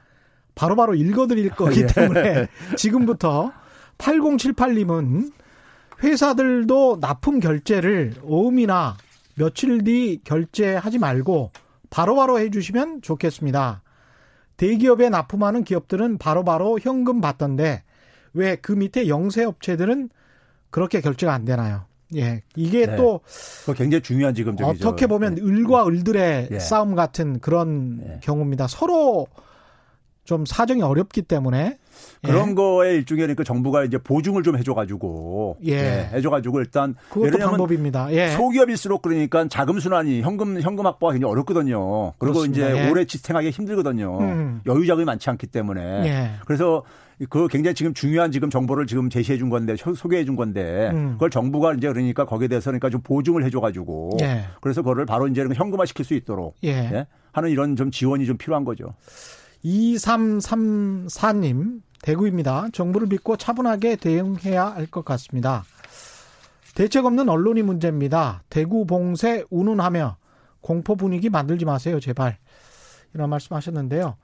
바로 바로 읽어드릴 거기 예. 때문에 지금부터 8078님은 회사들도 납품 결제를 오음이나 며칠 뒤 결제하지 말고 바로 바로 해주시면 좋겠습니다. 대기업에 납품하는 기업들은 바로 바로 현금 받던데 왜 그 밑에 영세업체들은 그렇게 결제가 안 되나요? 예. 이게 네. 또 굉장히 중요한 지금 어떻게 보면 네. 을과 을들의 예. 싸움 같은 그런 예. 경우입니다. 서로 좀 사정이 어렵기 때문에 그런 예. 거에 일종의 그러니까 정부가 이제 보증을 좀 해줘가지고 예. 해줘가지고 일단 그것도 방법입니다. 예. 소기업일수록 그러니까 자금 순환이 현금 현금 확보가 굉장히 어렵거든요. 그리고 그렇습니다. 이제 예. 오래 지탱하기 힘들거든요. 음. 여유 자금이 많지 않기 때문에. 예. 그래서 그 굉장히 지금 중요한 지금 정보를 지금 제시해 준 건데 소- 소개해 준 건데 음. 그걸 정부가 이제 그러니까 거기에 대해서 그러니까 좀 보증을 해줘 가지고 예. 그래서 그거를 바로 이제 현금화 시킬 수 있도록 예. 예? 하는 이런 좀 지원이 좀 필요한 거죠. 2334님, 대구입니다. 정부를 믿고 차분하게 대응해야 할 것 같습니다. 대책 없는 언론이 문제입니다. 대구 봉쇄 운운하며 공포 분위기 만들지 마세요, 제발. 이런 말씀 하셨는데요.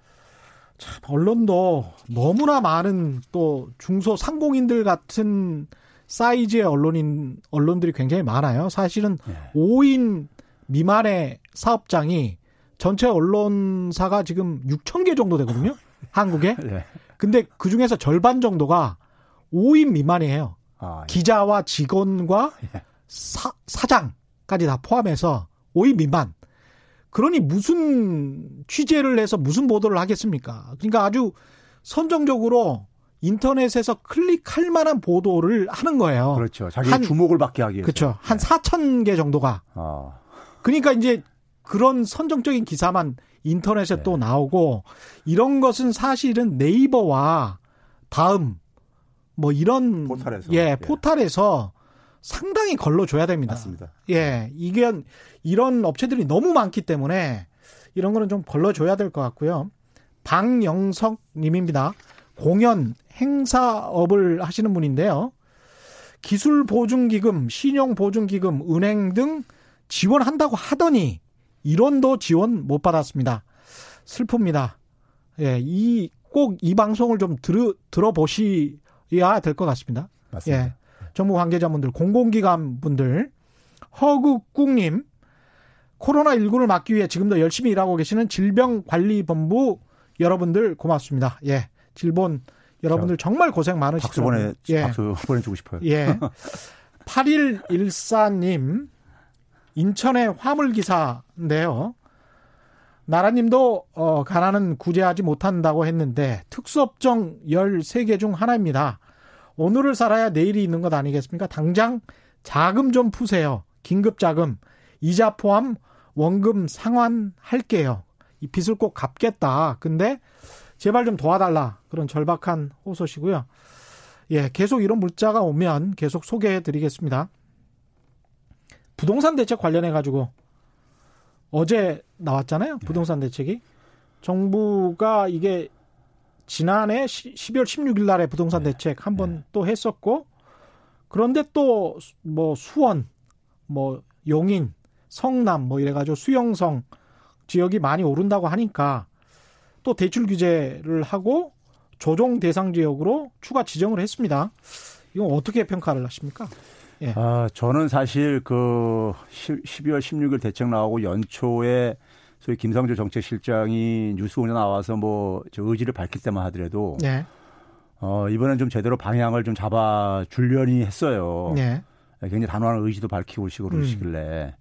참, 언론도 너무나 많은 또 중소 상공인들 같은 사이즈의 언론인, 언론들이 굉장히 많아요. 사실은 예. 5인 미만의 사업장이 전체 언론사가 지금 6천 개 정도 되거든요. 한국에. 네. 근데 그 중에서 절반 정도가 5인 미만이에요. 아, 예. 기자와 직원과 사, 사장까지 다 포함해서 5인 미만. 그러니 무슨 취재를 해서 무슨 보도를 하겠습니까? 그러니까 아주 선정적으로 인터넷에서 클릭할 만한 보도를 하는 거예요. 그렇죠. 자기 한- 주목을 받게 하기 위해서. 그렇죠. 한 4천 개 정도가. 아, 그러니까 이제 그런 선정적인 기사만 인터넷에 네. 또 나오고 이런 것은 사실은 네이버와 다음 뭐 이런 포털에서. 예, 예. 포털에서 상당히 걸러줘야 됩니다. 맞습니다. 예, 이게 이런 업체들이 너무 많기 때문에 이런 거는 좀 걸러줘야 될 것 같고요. 방영석 님입니다. 공연 행사업을 하시는 분인데요. 기술 보증 기금, 신용 보증 기금, 은행 등 지원한다고 하더니 이론도 지원 못 받았습니다. 슬픕니다. 예, 이 꼭 이 방송을 좀 들어 들어보셔야 될 것 같습니다. 맞습니다. 예. 정부 관계자분들, 공공기관 분들, 허국국님, 코로나19를 막기 위해 지금도 열심히 일하고 계시는 질병관리본부 여러분들 고맙습니다. 예. 질본 여러분들 정말 고생 박수 많으시죠. 보내 예. 박수 보내주고 싶어요. 예. 8114님, 인천의 화물기사인데요. 나라님도, 어, 가난은 구제하지 못한다고 했는데, 특수업종 13개 중 하나입니다. 오늘을 살아야 내일이 있는 것 아니겠습니까? 당장 자금 좀 푸세요. 긴급자금. 이자 포함 원금 상환할게요. 이 빚을 꼭 갚겠다. 근데 제발 좀 도와달라. 그런 절박한 호소시고요. 예, 계속 이런 문자가 오면 계속 소개해 드리겠습니다. 부동산 대책 관련해 가지고 어제 나왔잖아요. 부동산 대책이 정부가 이게 지난해 12월 16일 날에 부동산 대책 한 번 또 했었고 그런데 또 뭐 수원 뭐 용인 성남 뭐 이래 가지고 수영성 지역이 많이 오른다고 하니까 또 대출 규제를 하고 조정 대상 지역으로 추가 지정을 했습니다. 이건 어떻게 평가를 하십니까? 아, 저는 사실 그 12월 16일 대책 나오고 연초에 소위 김상조 정책실장이 뉴스공에 나와서 뭐저 의지를 밝힐 때만 하더라도 네. 어, 이번엔 좀 제대로 방향을 좀 잡아 주려니 했어요. 네. 굉장히 단호한 의지도 밝히고 음. 그러시길래.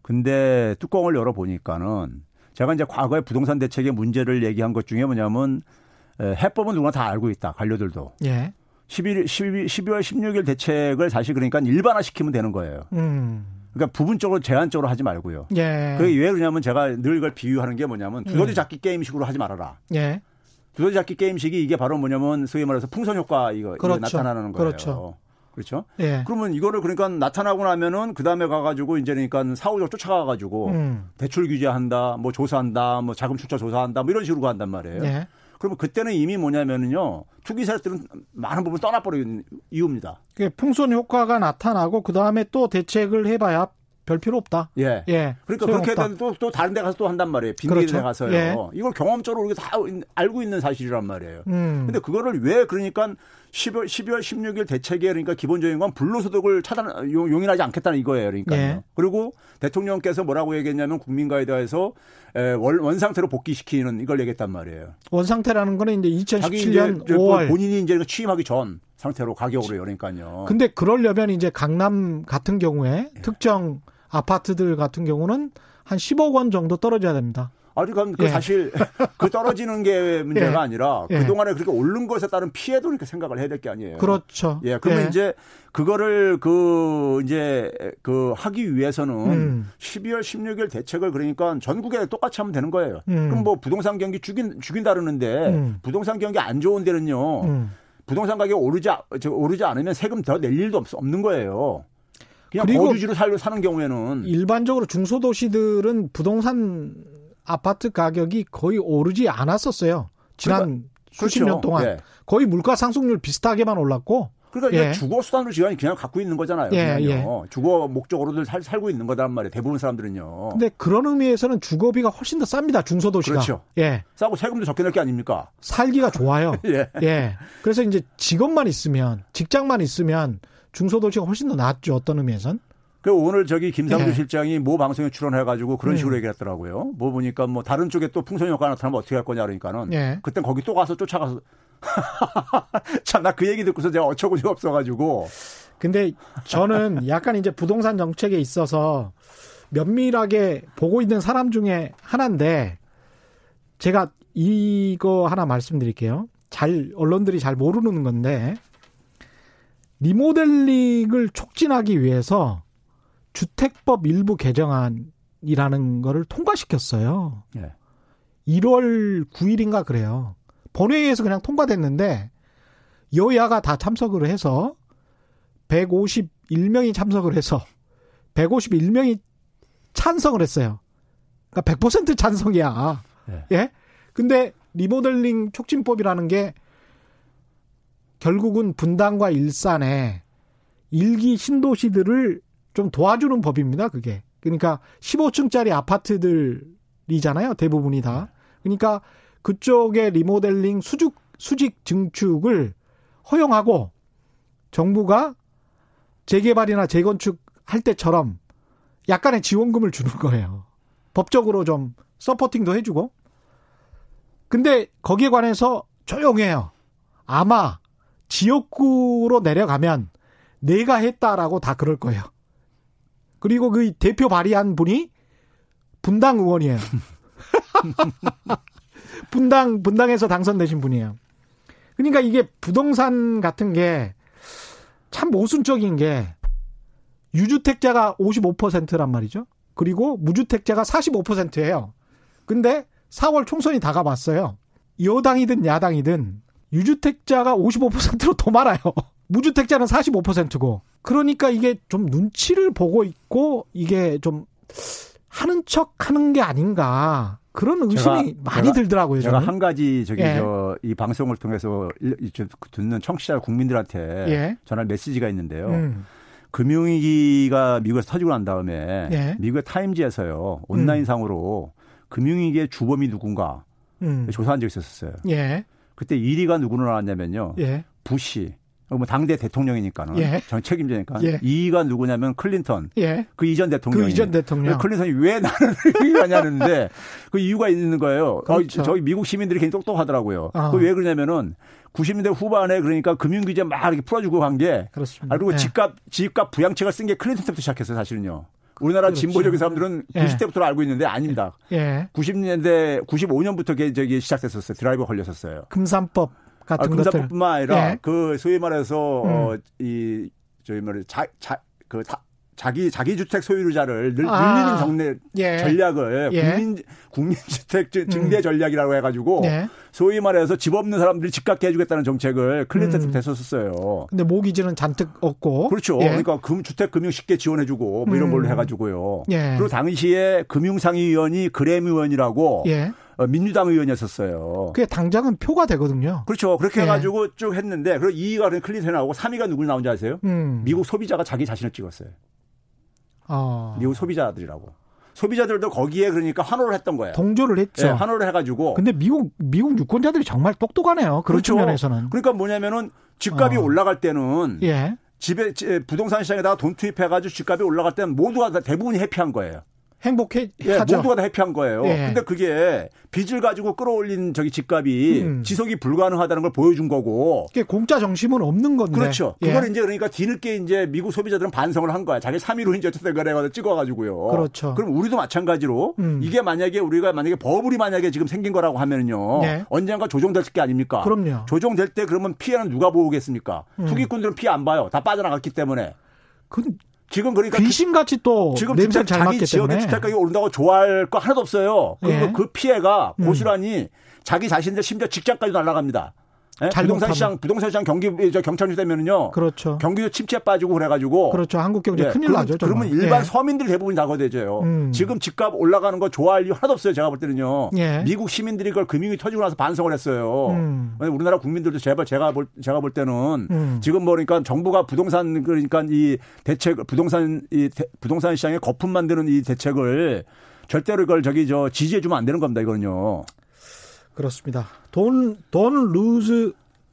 근데 뚜껑을 열어 보니까는 제가 이제 과거에 부동산 대책의 문제를 얘기한 것 중에 뭐냐면 에, 해법은 누구나 다 알고 있다. 관료들도. 예. 11, 12, 12월 16일 대책을 사실 그러니까 일반화시키면 되는 거예요. 음. 그러니까 부분적으로 제한적으로 하지 말고요. 예. 그게 왜 그러냐면 제가 늘 이걸 비유하는 게 뭐냐면 두더지 음. 잡기 게임식으로 하지 말아라. 예. 두더지 잡기 게임식이 이게 바로 뭐냐면 소위 말해서 풍선 효과 이거, 이거 그렇죠. 나타나는 거예요. 그렇죠. 그렇죠? 예. 그러면 이거를 그러니까 나타나고 나면은 그 다음에 가가지고 이제 그러니까 사후적으로 쫓아가가지고 음. 대출 규제한다, 뭐 조사한다, 뭐 자금 출처 조사한다, 뭐 이런 식으로 간단 말이에요. 예. 그러면 그때는 이미 뭐냐면은요 투기세력들은 많은 부분 떠나버리는 이유입니다. 그 풍선 효과가 나타나고 그 다음에 또 대책을 해봐야 별 필요 없다. 예. 예. 그러니까. 그렇게 되면 또, 또 다른 데 가서 또 한단 말이에요. 빈 그렇죠. 데 가서요. 예. 이걸 경험적으로 우리가 다 알고 있는 사실이란 말이에요. 음. 근데 그거를 왜 그러니까 10월, 12월 16일 대책에 그러니까 기본적인 건 불로소득을 차단, 용- 용인하지 않겠다는 이거예요. 그러니까요. 예. 그리고 대통령께서 뭐라고 얘기했냐면 국민과에 대해서 원, 원상태로 복귀시키는 이걸 얘기했단 말이에요. 원상태라는 거는 이제 자기 2017년 이제 저 5월. 본인이 이제 취임하기 전 상태로 가격으로 그러니까요. 근데 그러려면 이제 강남 같은 경우에 예. 특정 아파트들 같은 경우는 한 10억 원 정도 떨어져야 됩니다. 아니, 그럼 그 예. 사실 그 떨어지는 게 문제가 예. 아니라 예. 그동안에 그렇게 오른 것에 따른 피해도 이렇게 생각을 해야 될 게 아니에요. 그렇죠. 예. 그러면 예. 이제 그거를 그 이제 그 하기 위해서는 음. 12월 16일 대책을 그러니까 전국에 똑같이 하면 되는 거예요. 음. 그럼 뭐 부동산 경기 죽인 죽인다르는데 음. 부동산 경기 안 좋은 데는요. 음. 부동산 가격 오르지 오르지 않으면 세금 더 낼 일도 없, 없는 거예요. 그냥 거주지로 살려 사는 경우에는 일반적으로 중소도시들은 부동산 아파트 가격이 거의 오르지 않았었어요. 지난 그러니까, 수십 그렇죠. 년 동안 예. 거의 물가 상승률 비슷하게만 올랐고 그러니까 예. 주거 수단으로 지금 그냥 갖고 있는 거잖아요. 예, 예. 주거 목적으로들 살, 살고 있는 거란 말이에요. 대부분 사람들은요. 근데 그런 의미에서는 주거비가 훨씬 더 쌉니다. 중소도시가. 그렇죠. 예. 싸고 세금도 적게 낼 게 아닙니까? 살기가 좋아요. 예. 예. 그래서 이제 직업만 있으면 직장만 있으면 중소도시가 훨씬 더 낫죠. 어떤 의미에선. 그 오늘 저기 김상주 예. 실장이 모 방송에 출연해가지고 그런 음. 식으로 음. 얘기했더라고요. 뭐 보니까 뭐 다른 쪽에 또 풍선 효과 나타나면 어떻게 할 거냐 그러니까는 예. 그땐 거기 또 가서 쫓아가서 참 나 그 얘기 듣고서 제가 어처구니가 없어가지고. 근데 저는 약간 이제 부동산 정책에 있어서 면밀하게 보고 있는 사람 중에 하나인데 제가 이거 하나 말씀드릴게요. 잘 언론들이 잘 모르는 건데 리모델링을 촉진하기 위해서 주택법 일부 개정안이라는 거를 통과시켰어요. 네. 1월 9일인가 그래요. 본회의에서 그냥 통과됐는데 여야가 다 참석을 해서 151명이 참석을 해서 151명이 찬성을 했어요. 그러니까 100% 찬성이야. 네. 예? 근데 리모델링 촉진법이라는 게 결국은 분당과 일산에 일기 신도시들을 좀 도와주는 법입니다. 그게. 그러니까 15층짜리 아파트들이잖아요. 대부분이 다. 그러니까 그쪽에 리모델링 수직 수직 증축을 허용하고 정부가 재개발이나 재건축 할 때처럼 약간의 지원금을 주는 거예요. 법적으로 좀 서포팅도 해주고. 근데 거기에 관해서 조용해요. 아마 지역구로 내려가면 내가 했다라고 다 그럴 거예요. 그리고 그 대표 발의한 분이 분당 의원이에요. 분당 분당에서 당선되신 분이에요. 그러니까 이게 부동산 같은 게 참 모순적인 게 유주택자가 55%란 말이죠. 그리고 무주택자가 45%예요. 근데 4월 총선이 다가왔어요. 여당이든 야당이든 유주택자가 55%로 더 많아요. 무주택자는 45%고. 그러니까 이게 좀 눈치를 보고 있고 이게 좀 하는 척 하는 게 아닌가. 그런 의심이 제가, 많이 제가, 들더라고요. 제가 저는. 한 가지 저기 예. 저이 방송을 통해서 듣는 청취자 국민들한테 예. 전할 메시지가 있는데요. 음. 금융위기가 미국에서 터지고 난 다음에 예. 미국의 타임지에서요 온라인상으로 음. 금융위기의 주범이 누군가 음. 조사한 적이 있었어요. 예. 그때 1위가 누구로 나왔냐면요. 예. 부시, 뭐 당대 대통령이니까는 예. 전 책임자니까 예. 2위가 누구냐면 클린턴 예. 그 이전 대통령 그 이전 대통령 클린턴이 왜 나는 2위가냐는데 그 이유가 있는 거예요. 그렇죠. 어, 저희 미국 시민들이 굉장히 똑똑하더라고요. 어. 그왜 그러냐면은 90년대 후반에 그러니까 금융 규제 막 이렇게 풀어주고 간 게 그렇습니다. 아, 그리고 예. 집값 집값 부양책을 쓴 게 클린턴 때부터 시작했어요 사실은요. 우리나라 그렇죠. 진보적인 사람들은 90대부터 예. 알고 있는데 아닙니다. 예. 90년대 95년부터 저기 시작됐었어요. 드라이버 걸렸었어요. 금산법 같은 아, 금산뿐만 아니라 예. 그 소위 말해서 음. 어, 이 저희 말해 자자그 자기 자기 주택 소유자를 늘, 아. 늘리는 정례 예. 전략을 예. 국민 국민 주택 증대 음. 전략이라고 해가지고 예. 소위 말해서 집 없는 사람들이 집 갖게 해주겠다는 정책을 클린턴 때 음. 됐었어요. 근데 모기지는 잔뜩 없고 그렇죠. 예. 그러니까 금 주택 금융 쉽게 지원해주고 뭐 이런 음. 걸로 해가지고요. 예. 그리고 당시에 금융상의위원이 그램 의원이라고. 예. 어, 민주당 의원이었었어요. 그게 당장은 표가 되거든요. 그렇죠. 그렇게 예. 해가지고 쭉 했는데, 그리고 2위가 클린턴 나오고 3위가 누굴 나온지 아세요? 음. 미국 소비자가 자기 자신을 찍었어요. 어. 미국 소비자들이라고. 소비자들도 거기에 그러니까 환호를 했던 거예요. 동조를 했죠. 네, 환호를 해가지고. 근데 미국 미국 유권자들이 정말 똑똑하네요. 그런 그렇죠. 측면에서는. 그러니까 뭐냐면은 집값이 어. 올라갈 때는 예. 집에 부동산 시장에다가 돈 투입해가지고 집값이 올라갈 때는 모두가 다 대부분이 해피한 거예요. 행복해 예, 하죠. 모두가 다 해피한 거예요. 예. 근데 그게 빚을 가지고 끌어올린 저기 집값이 음. 지속이 불가능하다는 걸 보여준 거고. 그게 공짜 정심은 없는 건데. 그렇죠. 예. 그걸 이제 그러니까 뒤늦게 이제 미국 소비자들은 반성을 한 거야. 자기 3위로 이제 어쨌든 간에 찍어가지고요. 그렇죠. 그럼 우리도 마찬가지로 음. 이게 만약에 우리가 만약에 버블이 만약에 지금 생긴 거라고 하면은요. 예. 언젠가 조정될 게 아닙니까? 그럼요. 조정될 때 그러면 피해는 누가 보겠습니까? 음. 투기꾼들은 피해 안 봐요. 다 빠져나갔기 때문에. 그 지금 그러니까 귀신같이 또 지금 냄새 잘 자기 지역의. 주택 가격이 오른다고 좋아할 거 하나도 없어요. 그리고 예. 그 피해가 음. 고스란히 자기 자신들 심지어 직장까지 날아갑니다. 예? 잘못하면. 부동산 시장 부동산 시장 경기 저 경찰류 되면은요. 그렇죠. 경기도 침체에 빠지고 그래가지고 그렇죠. 한국 경제 예, 큰일 그러면, 나죠. 정말. 그러면 일반 예. 서민들이 대부분 다거되죠. 음. 지금 집값 올라가는 거 좋아할 이유 하나도 없어요. 제가 볼 때는요. 예. 미국 시민들이 그걸 금융이 터지고 나서 반성을 했어요. 음. 우리나라 국민들도 제발 제가 볼 제가 볼 때는 음. 지금 뭐 그러니까 정부가 부동산 그러니까 이 대책 부동산 이 대- 부동산 시장에 거품 만드는 이 대책을 절대로 이걸 저기 저 지지해 주면 안 되는 겁니다. 이거는요. 그렇습니다. Don't, don't lose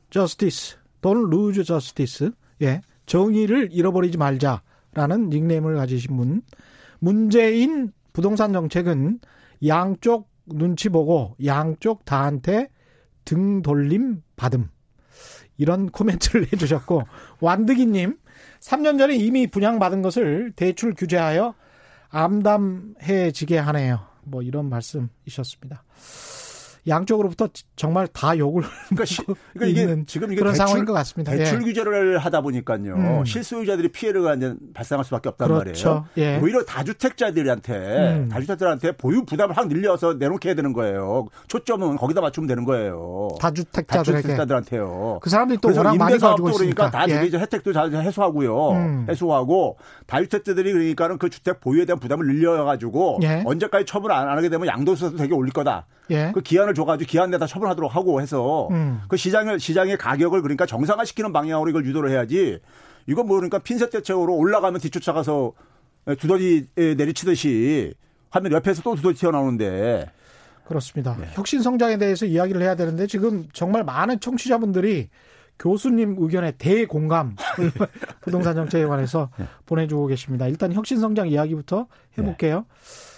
justice. Don't lose justice. 예. 정의를 잃어버리지 말자라는 닉네임을 가지신 분. 문재인 부동산 정책은 양쪽 눈치 보고 양쪽 다한테 등 돌림 받음. 이런 코멘트를 해주셨고, 완득이님, 3년 전에 이미 분양받은 것을 대출 규제하여 암담해지게 하네요. 뭐 이런 말씀이셨습니다. 양쪽으로부터 정말 다 욕을 그러니까, 시- 그러니까 이게 지금 이게 그런 대출, 상황인 것 같습니다. 대출 예. 규제를 하다 보니까요. 음. 실소유자들이 피해를 발생할 수밖에 없단 그렇죠. 말이에요. 예. 오히려 다주택자들한테 음. 다주택자들한테 보유 부담을 확 늘려서 내놓게 해야 되는 거예요. 초점은 거기다 맞추면 되는 거예요. 다주택자들에게 다주택자들한테요. 그 사람들이 또 워낙 많이 가지고 임대사업도 그러니까 있으니까 다 예. 저기 이제 혜택도 다 해소하고요. 음. 해소하고 다주택자들이 그러니까는 그 주택 보유에 대한 부담을 늘려가지고 예. 언제까지 처분 안 하게 되면 양도세도 되게 올릴 거다. 예. 그 기한을 줘가지고 기한 내다 처분하도록 하고 해서 음. 그 시장을 시장의 가격을 그러니까 정상화시키는 방향으로 이걸 유도를 해야지. 이건 뭐 그러니까 핀셋 대책으로 올라가면 뒤쫓아가서 두더지 내리치듯이 하면 옆에서 또 두더지 튀어나오는데 그렇습니다. 네. 혁신 성장에 대해서 이야기를 해야 되는데 지금 정말 많은 청취자분들이 교수님 의견에 대공감을 부동산 정책에 관해서 네. 보내주고 계십니다. 일단 혁신 성장 이야기부터 해볼게요.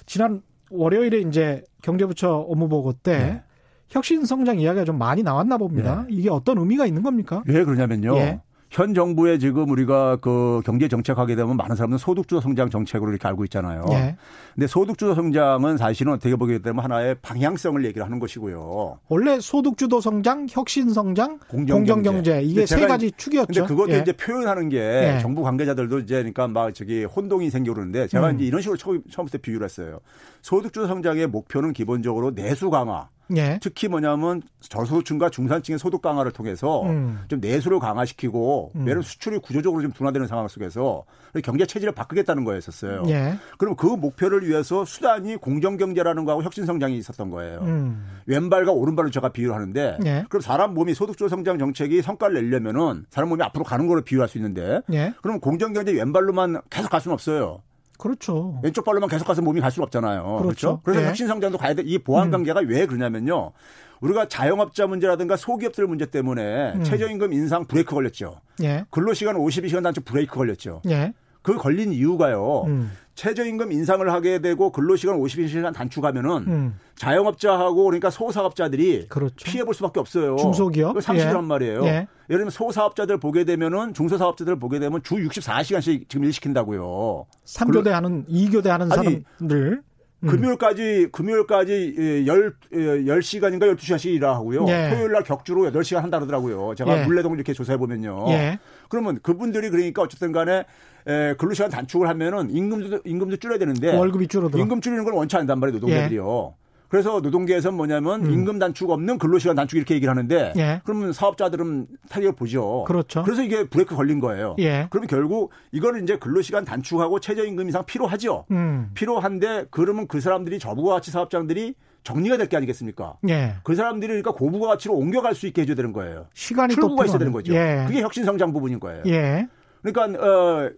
지난 월요일에 이제 경제부처 업무보고 때 네. 혁신 성장 이야기가 좀 많이 나왔나 봅니다. 이게 어떤 의미가 있는 겁니까? 왜 그러냐면요. 예. 현 정부에 지금 우리가 그 경제 정책하게 되면 많은 사람들은 소득주도 성장 정책으로 이렇게 알고 있잖아요. 예. 근데 소득주도 성장은 사실은 어떻게 보게 되면 하나의 방향성을 얘기를 하는 것이고요. 원래 소득주도 성장, 혁신 성장, 공정경제. 공정경제 이게 세 가지 축이었죠. 근데 그것도 예. 이제 표현하는 게 예. 정부 관계자들도 이제 그러니까 막 저기 혼동이 생겨오는데 제가 음. 이제 이런 식으로 처음, 처음부터 비유를 했어요. 소득주도 성장의 목표는 기본적으로 내수 강화. 예. 특히 뭐냐면 저소득층과 중산층의 소득 강화를 통해서 음. 좀 내수를 강화시키고 음. 왜냐하면 수출이 구조적으로 좀 둔화되는 상황 속에서 경제 체질을 바꾸겠다는 거였었어요. 예. 그럼 그 목표를 위해서 수단이 공정 경제라는 거하고 혁신 성장이 있었던 거예요. 음. 왼발과 오른발을 제가 비유를 하는데 예. 그럼 사람 몸이 소득주도 성장 정책이 성과를 내려면은 사람 몸이 앞으로 가는 거로 비유할 수 있는데 예. 그럼 공정 경제 왼발로만 계속 갈 수는 없어요. 그렇죠. 왼쪽 발로만 계속 가서 몸이 갈 수가 없잖아요. 그렇죠. 그렇죠. 그래서 예. 음. 혁신 성장도 가야 돼. 이 보완 관계가 왜 그러냐면요. 우리가 자영업자 문제라든가 소기업들 문제 때문에 음. 최저임금 인상 브레이크 걸렸죠. 예. 근로시간 52시간 단축 브레이크 걸렸죠. 예. 그 걸린 이유가요. 음. 최저임금 인상을 하게 되고 근로시간 52시간 단축하면은 음. 자영업자하고 그러니까 소사업자들이 그렇죠. 피해 볼 수밖에 없어요. 중소기업? 상식이란 예. 말이에요. 예. 예를 들면 소사업자들 보게 되면은 중소사업자들 보게 되면 주 64시간씩 지금 일 시킨다고요. 삼교대 하는, 이교대 하는 아니, 사람들. 음. 금요일까지 금요일까지 예, 열 10시간인가 12시간씩 일하고요. 예. 토요일 날 격주로 8시간 한다 그러더라고요. 제가 예. 물레동 이렇게 조사해 보면요. 예. 그러면 그분들이 그러니까 어쨌든 간에 에, 근로시간 단축을 하면은 임금도 임금도 줄여야 되는데 월급이 줄어들어. 임금 줄이는 걸 원치 않단 말이에요, 노동자들이요. 그래서 노동계에서는 뭐냐면 임금 단축 없는 근로시간 단축 이렇게 얘기를 하는데 음. 예. 그러면 사업자들은 타격을 보죠. 그렇죠. 그래서 이게 브레이크 걸린 거예요. 예. 그러면 결국 이거는 이제 근로시간 단축하고 최저임금 이상 필요하죠. 음. 필요한데 그러면 그 사람들이 저부가 가치 사업장들이 정리가 될 게 아니겠습니까? 예. 그 사람들이 그러니까 고부가 가치로 옮겨갈 수 있게 해줘야 되는 거예요. 시간이 또 출구가 있어야. 되는 거죠. 예. 그게 혁신성장 부분인 거예요. 예. 그러니까 어,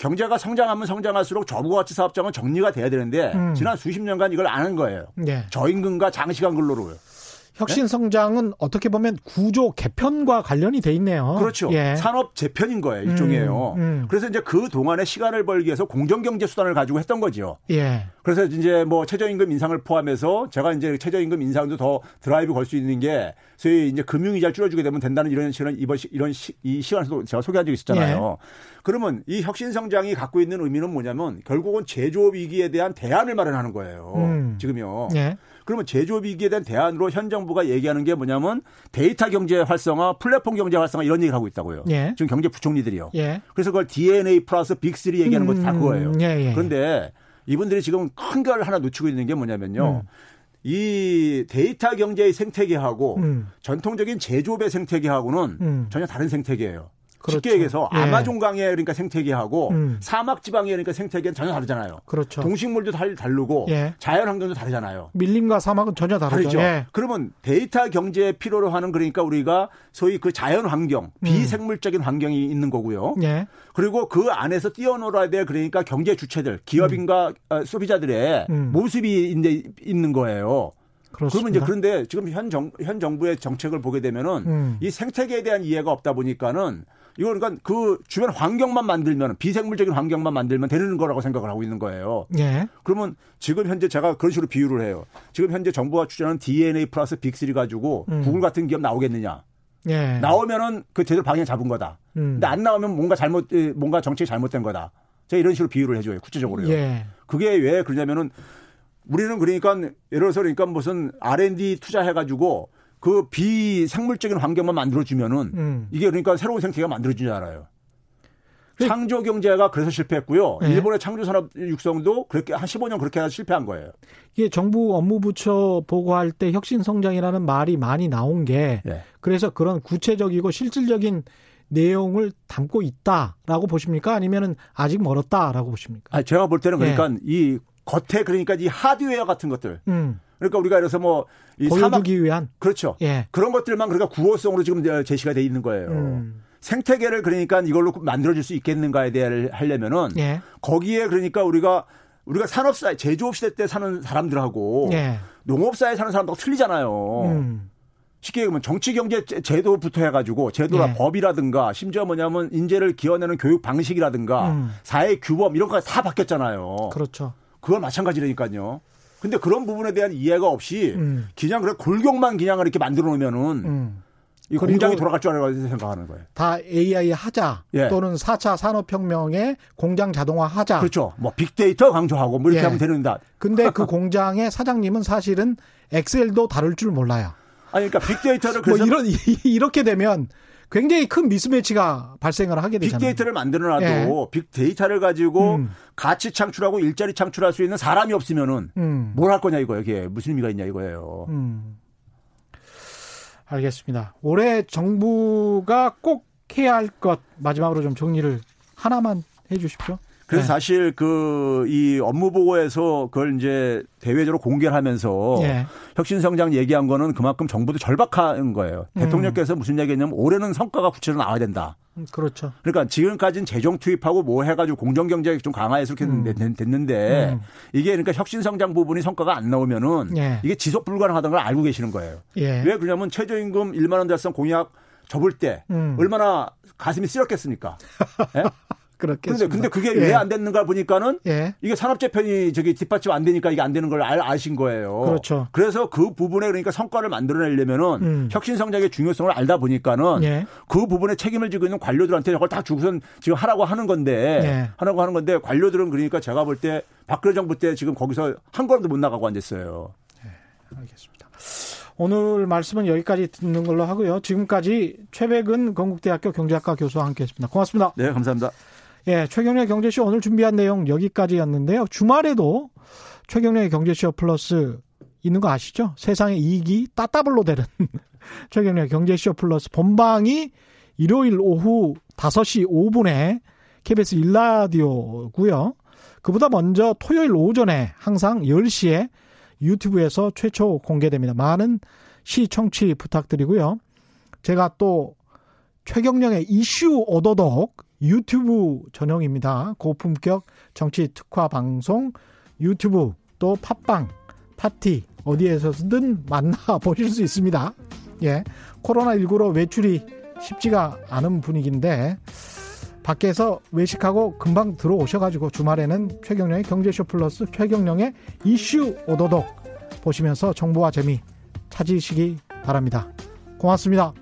경제가 성장하면 성장할수록 저부가가치 사업장은 정리가 돼야 되는데 음. 지난 수십 년간 이걸 안 한 거예요. 예. 저임금과 장시간 근로로요. 혁신 성장은 어떻게 보면 구조 개편과 관련이 돼 있네요. 그렇죠. 예. 산업 재편인 거예요, 일종이에요. 음, 음. 그래서 이제 그 동안에 시간을 벌기 위해서 공정 경제 수단을 가지고 했던 거죠. 예. 그래서 이제 뭐 최저임금 인상을 포함해서 제가 이제 최저임금 인상도 더 드라이브 걸 수 있는 게 소위 이제 금융 이자 줄여주게 되면 된다는 이런 식으로 이번 시, 이런 시, 이 시간에서도 제가 소개한 적이 있었잖아요. 예. 그러면 이 혁신 성장이 갖고 있는 의미는 뭐냐면 결국은 제조업 위기에 대한 대안을 마련하는 거예요. 음. 지금요. 예. 그러면 제조업 위기에 대한 대안으로 현 정부가 얘기하는 게 뭐냐면 데이터 경제 활성화, 플랫폼 경제 활성화 이런 얘기를 하고 있다고요. 예. 지금 경제 부총리들이요. 예. 그래서 그걸 DNA 플러스 BIG3 얘기하는 것도 다 음, 그거예요. 예, 예. 그런데 이분들이 지금 큰 걸 하나 놓치고 있는 게 뭐냐면요. 음. 이 데이터 경제의 생태계하고 음. 전통적인 제조업의 생태계하고는 음. 전혀 다른 생태계예요. 그렇죠. 쉽게 얘기해서 예. 아마존 강에 그러니까 생태계하고 음. 사막 지방에 그러니까 생태계는 전혀 다르잖아요. 그렇죠. 동식물도 달, 다르고 예. 자연 환경도 다르잖아요. 밀림과 사막은 전혀 다르죠. 예. 그러면 데이터 경제에 필요로 하는 그러니까 우리가 소위 그 자연 환경, 음. 비생물적인 환경이 있는 거고요. 예. 그리고 그 안에서 뛰어놀아야 될 그러니까 경제 주체들, 기업인과 음. 소비자들의 음. 모습이 있는 거예요. 그렇습니다. 그러면 이제 그런데 지금 현 정, 현 정부의 정책을 보게 되면은 음. 이 생태계에 대한 이해가 없다 보니까는 이거 그러니까 그 주변 환경만 만들면 비생물적인 환경만 만들면 되는 거라고 생각을 하고 있는 거예요. 예. 그러면 지금 현재 제가 그런 식으로 비유를 해요. 지금 현재 정부가 추진하는 DNA 플러스 빅3 가지고 음. 구글 같은 기업 나오겠느냐? 예. 나오면은 그 제대로 방향 잡은 거다. 음. 근데 안 나오면 뭔가 잘못 뭔가 정책이 잘못된 거다. 제가 이런 식으로 비유를 해줘요. 구체적으로요. 예. 그게 왜 그러냐면은 우리는 그러니까 예를 들어서 그러니까 무슨 R&D 투자해가지고 그 비생물적인 환경만 만들어주면은 음. 이게 그러니까 새로운 생태계가 만들어지잖아요. 그 창조 경제가 그래서 실패했고요. 네. 일본의 창조 산업 육성도 그렇게 한 15년 그렇게 해서 실패한 거예요. 이게 정부 업무 부처 보고할 때 혁신 성장이라는 말이 많이 나온 게 네. 그래서 그런 구체적이고 실질적인 내용을 담고 있다라고 보십니까? 아니면은 아직 멀었다라고 보십니까? 아, 제가 볼 때는 그러니까 네. 이 겉에 그러니까 이 하드웨어 같은 것들 음. 그러니까 우리가 그래서 뭐이 보여주기 위한 그렇죠. 예. 그런 것들만 그러니까 구호성으로 지금 제시가 돼 있는 거예요. 음. 생태계를 그러니까 이걸로 만들어줄 수 있겠는가에 대해 하려면은 예. 거기에 그러니까 우리가 우리가 산업사 제조업 시대 때 사는 사람들하고 예. 농업사에 사는 사람하고 틀리잖아요. 음. 쉽게 얘기하면 정치 경제 제도부터 해가지고 제도나 예. 법이라든가 심지어 뭐냐면 인재를 기어내는 교육 방식이라든가 음. 사회 규범 이런 거가 다 바뀌었잖아요. 그렇죠. 그걸 마찬가지라니까요. 근데 그런 부분에 대한 이해가 없이 음. 그냥 그래 골격만 그냥 이렇게 만들어 놓으면은 음. 이 공장이 돌아갈 줄 알고 생각하는 거예요. 다 AI 하자 예. 또는 4차 산업혁명에 공장 자동화 하자. 그렇죠. 뭐 빅데이터 강조하고 뭐 이렇게 예. 하면 되는다. 근데 그 공장의 사장님은 사실은 엑셀도 다룰 줄 몰라요. 아니 그러니까 빅데이터를 뭐 이런 이렇게 되면 굉장히 큰 미스매치가 발생을 하게 되잖아요. 빅데이터를 만들어놔도 예. 빅데이터를 가지고 음. 가치 창출하고 일자리 창출할 수 있는 사람이 없으면은 음. 뭘할 거냐 이거예요. 이게 무슨 의미가 있냐 이거예요. 음. 알겠습니다. 올해 정부가 꼭 해야 할 것 마지막으로 좀 정리를 하나만 해 주십시오. 그래서 네. 사실 그 이 업무 보고에서 그걸 이제 대외적으로 공개를 하면서 네. 혁신 성장 얘기한 거는 그만큼 정부도 절박한 거예요. 음. 대통령께서 무슨 얘기했냐면 올해는 성과가 구체적으로 나와야 된다. 음, 그렇죠. 그러니까 지금까지는 재정 투입하고 뭐 해가지고 공정 경제 좀 강화해서 이렇게 음. 됐는데 음. 이게 그러니까 혁신 성장 부분이 성과가 안 나오면은 예. 이게 지속 불가능하다는 걸 알고 계시는 거예요. 예. 왜 그러냐면 최저임금 1만 원 달성 공약 접을 때 음. 얼마나 가슴이 쓰렸겠습니까? 예? 그렇게. 근데, 그게 예. 왜안 됐는가 보니까는 예. 이게 산업재편이 저기 뒷받침 안 되니까 이게 안 되는 걸 알, 아신 거예요. 그렇죠. 그래서 그 부분에 그러니까 성과를 만들어내려면은 음. 혁신 성장의 중요성을 알다 보니까는 예. 그 부분에 책임을 지고 있는 관료들한테 이걸 다 주고선 지금 하라고 하는 건데 예. 하라고 하는 건데 관료들은 그러니까 제가 볼 때 박근혜 정부 때 지금 거기서 한 걸음도 못 나가고 앉았어요. 네, 알겠습니다. 오늘 말씀은 여기까지 듣는 걸로 하고요. 지금까지 최백은 건국대학교 경제학과 교수와 함께했습니다. 고맙습니다. 네, 감사합니다. 예, 최경련의 경제쇼 오늘 준비한 내용 여기까지였는데요. 주말에도 최경련의 경제쇼 플러스 있는 거 아시죠? 세상의 이익이 따따블로 되는 최경련의 경제쇼 플러스 본방이 일요일 오후 5시 5분에 KBS 일라디오고요. 그보다 먼저 토요일 오전에 항상 10시에 유튜브에서 최초 공개됩니다. 많은 시청취 부탁드리고요. 제가 또 최경령의 이슈 오도독 유튜브 전용입니다. 고품격 정치 특화 방송 유튜브 또 팟빵 파티 어디에서든 만나 보실 수 있습니다. 예. 코로나19로 외출이 쉽지가 않은 분위기인데 밖에서 외식하고 금방 들어오셔가지고 주말에는 최경령의 경제쇼 플러스 최경령의 이슈 오도독 보시면서 정보와 재미 찾으시기 바랍니다. 고맙습니다.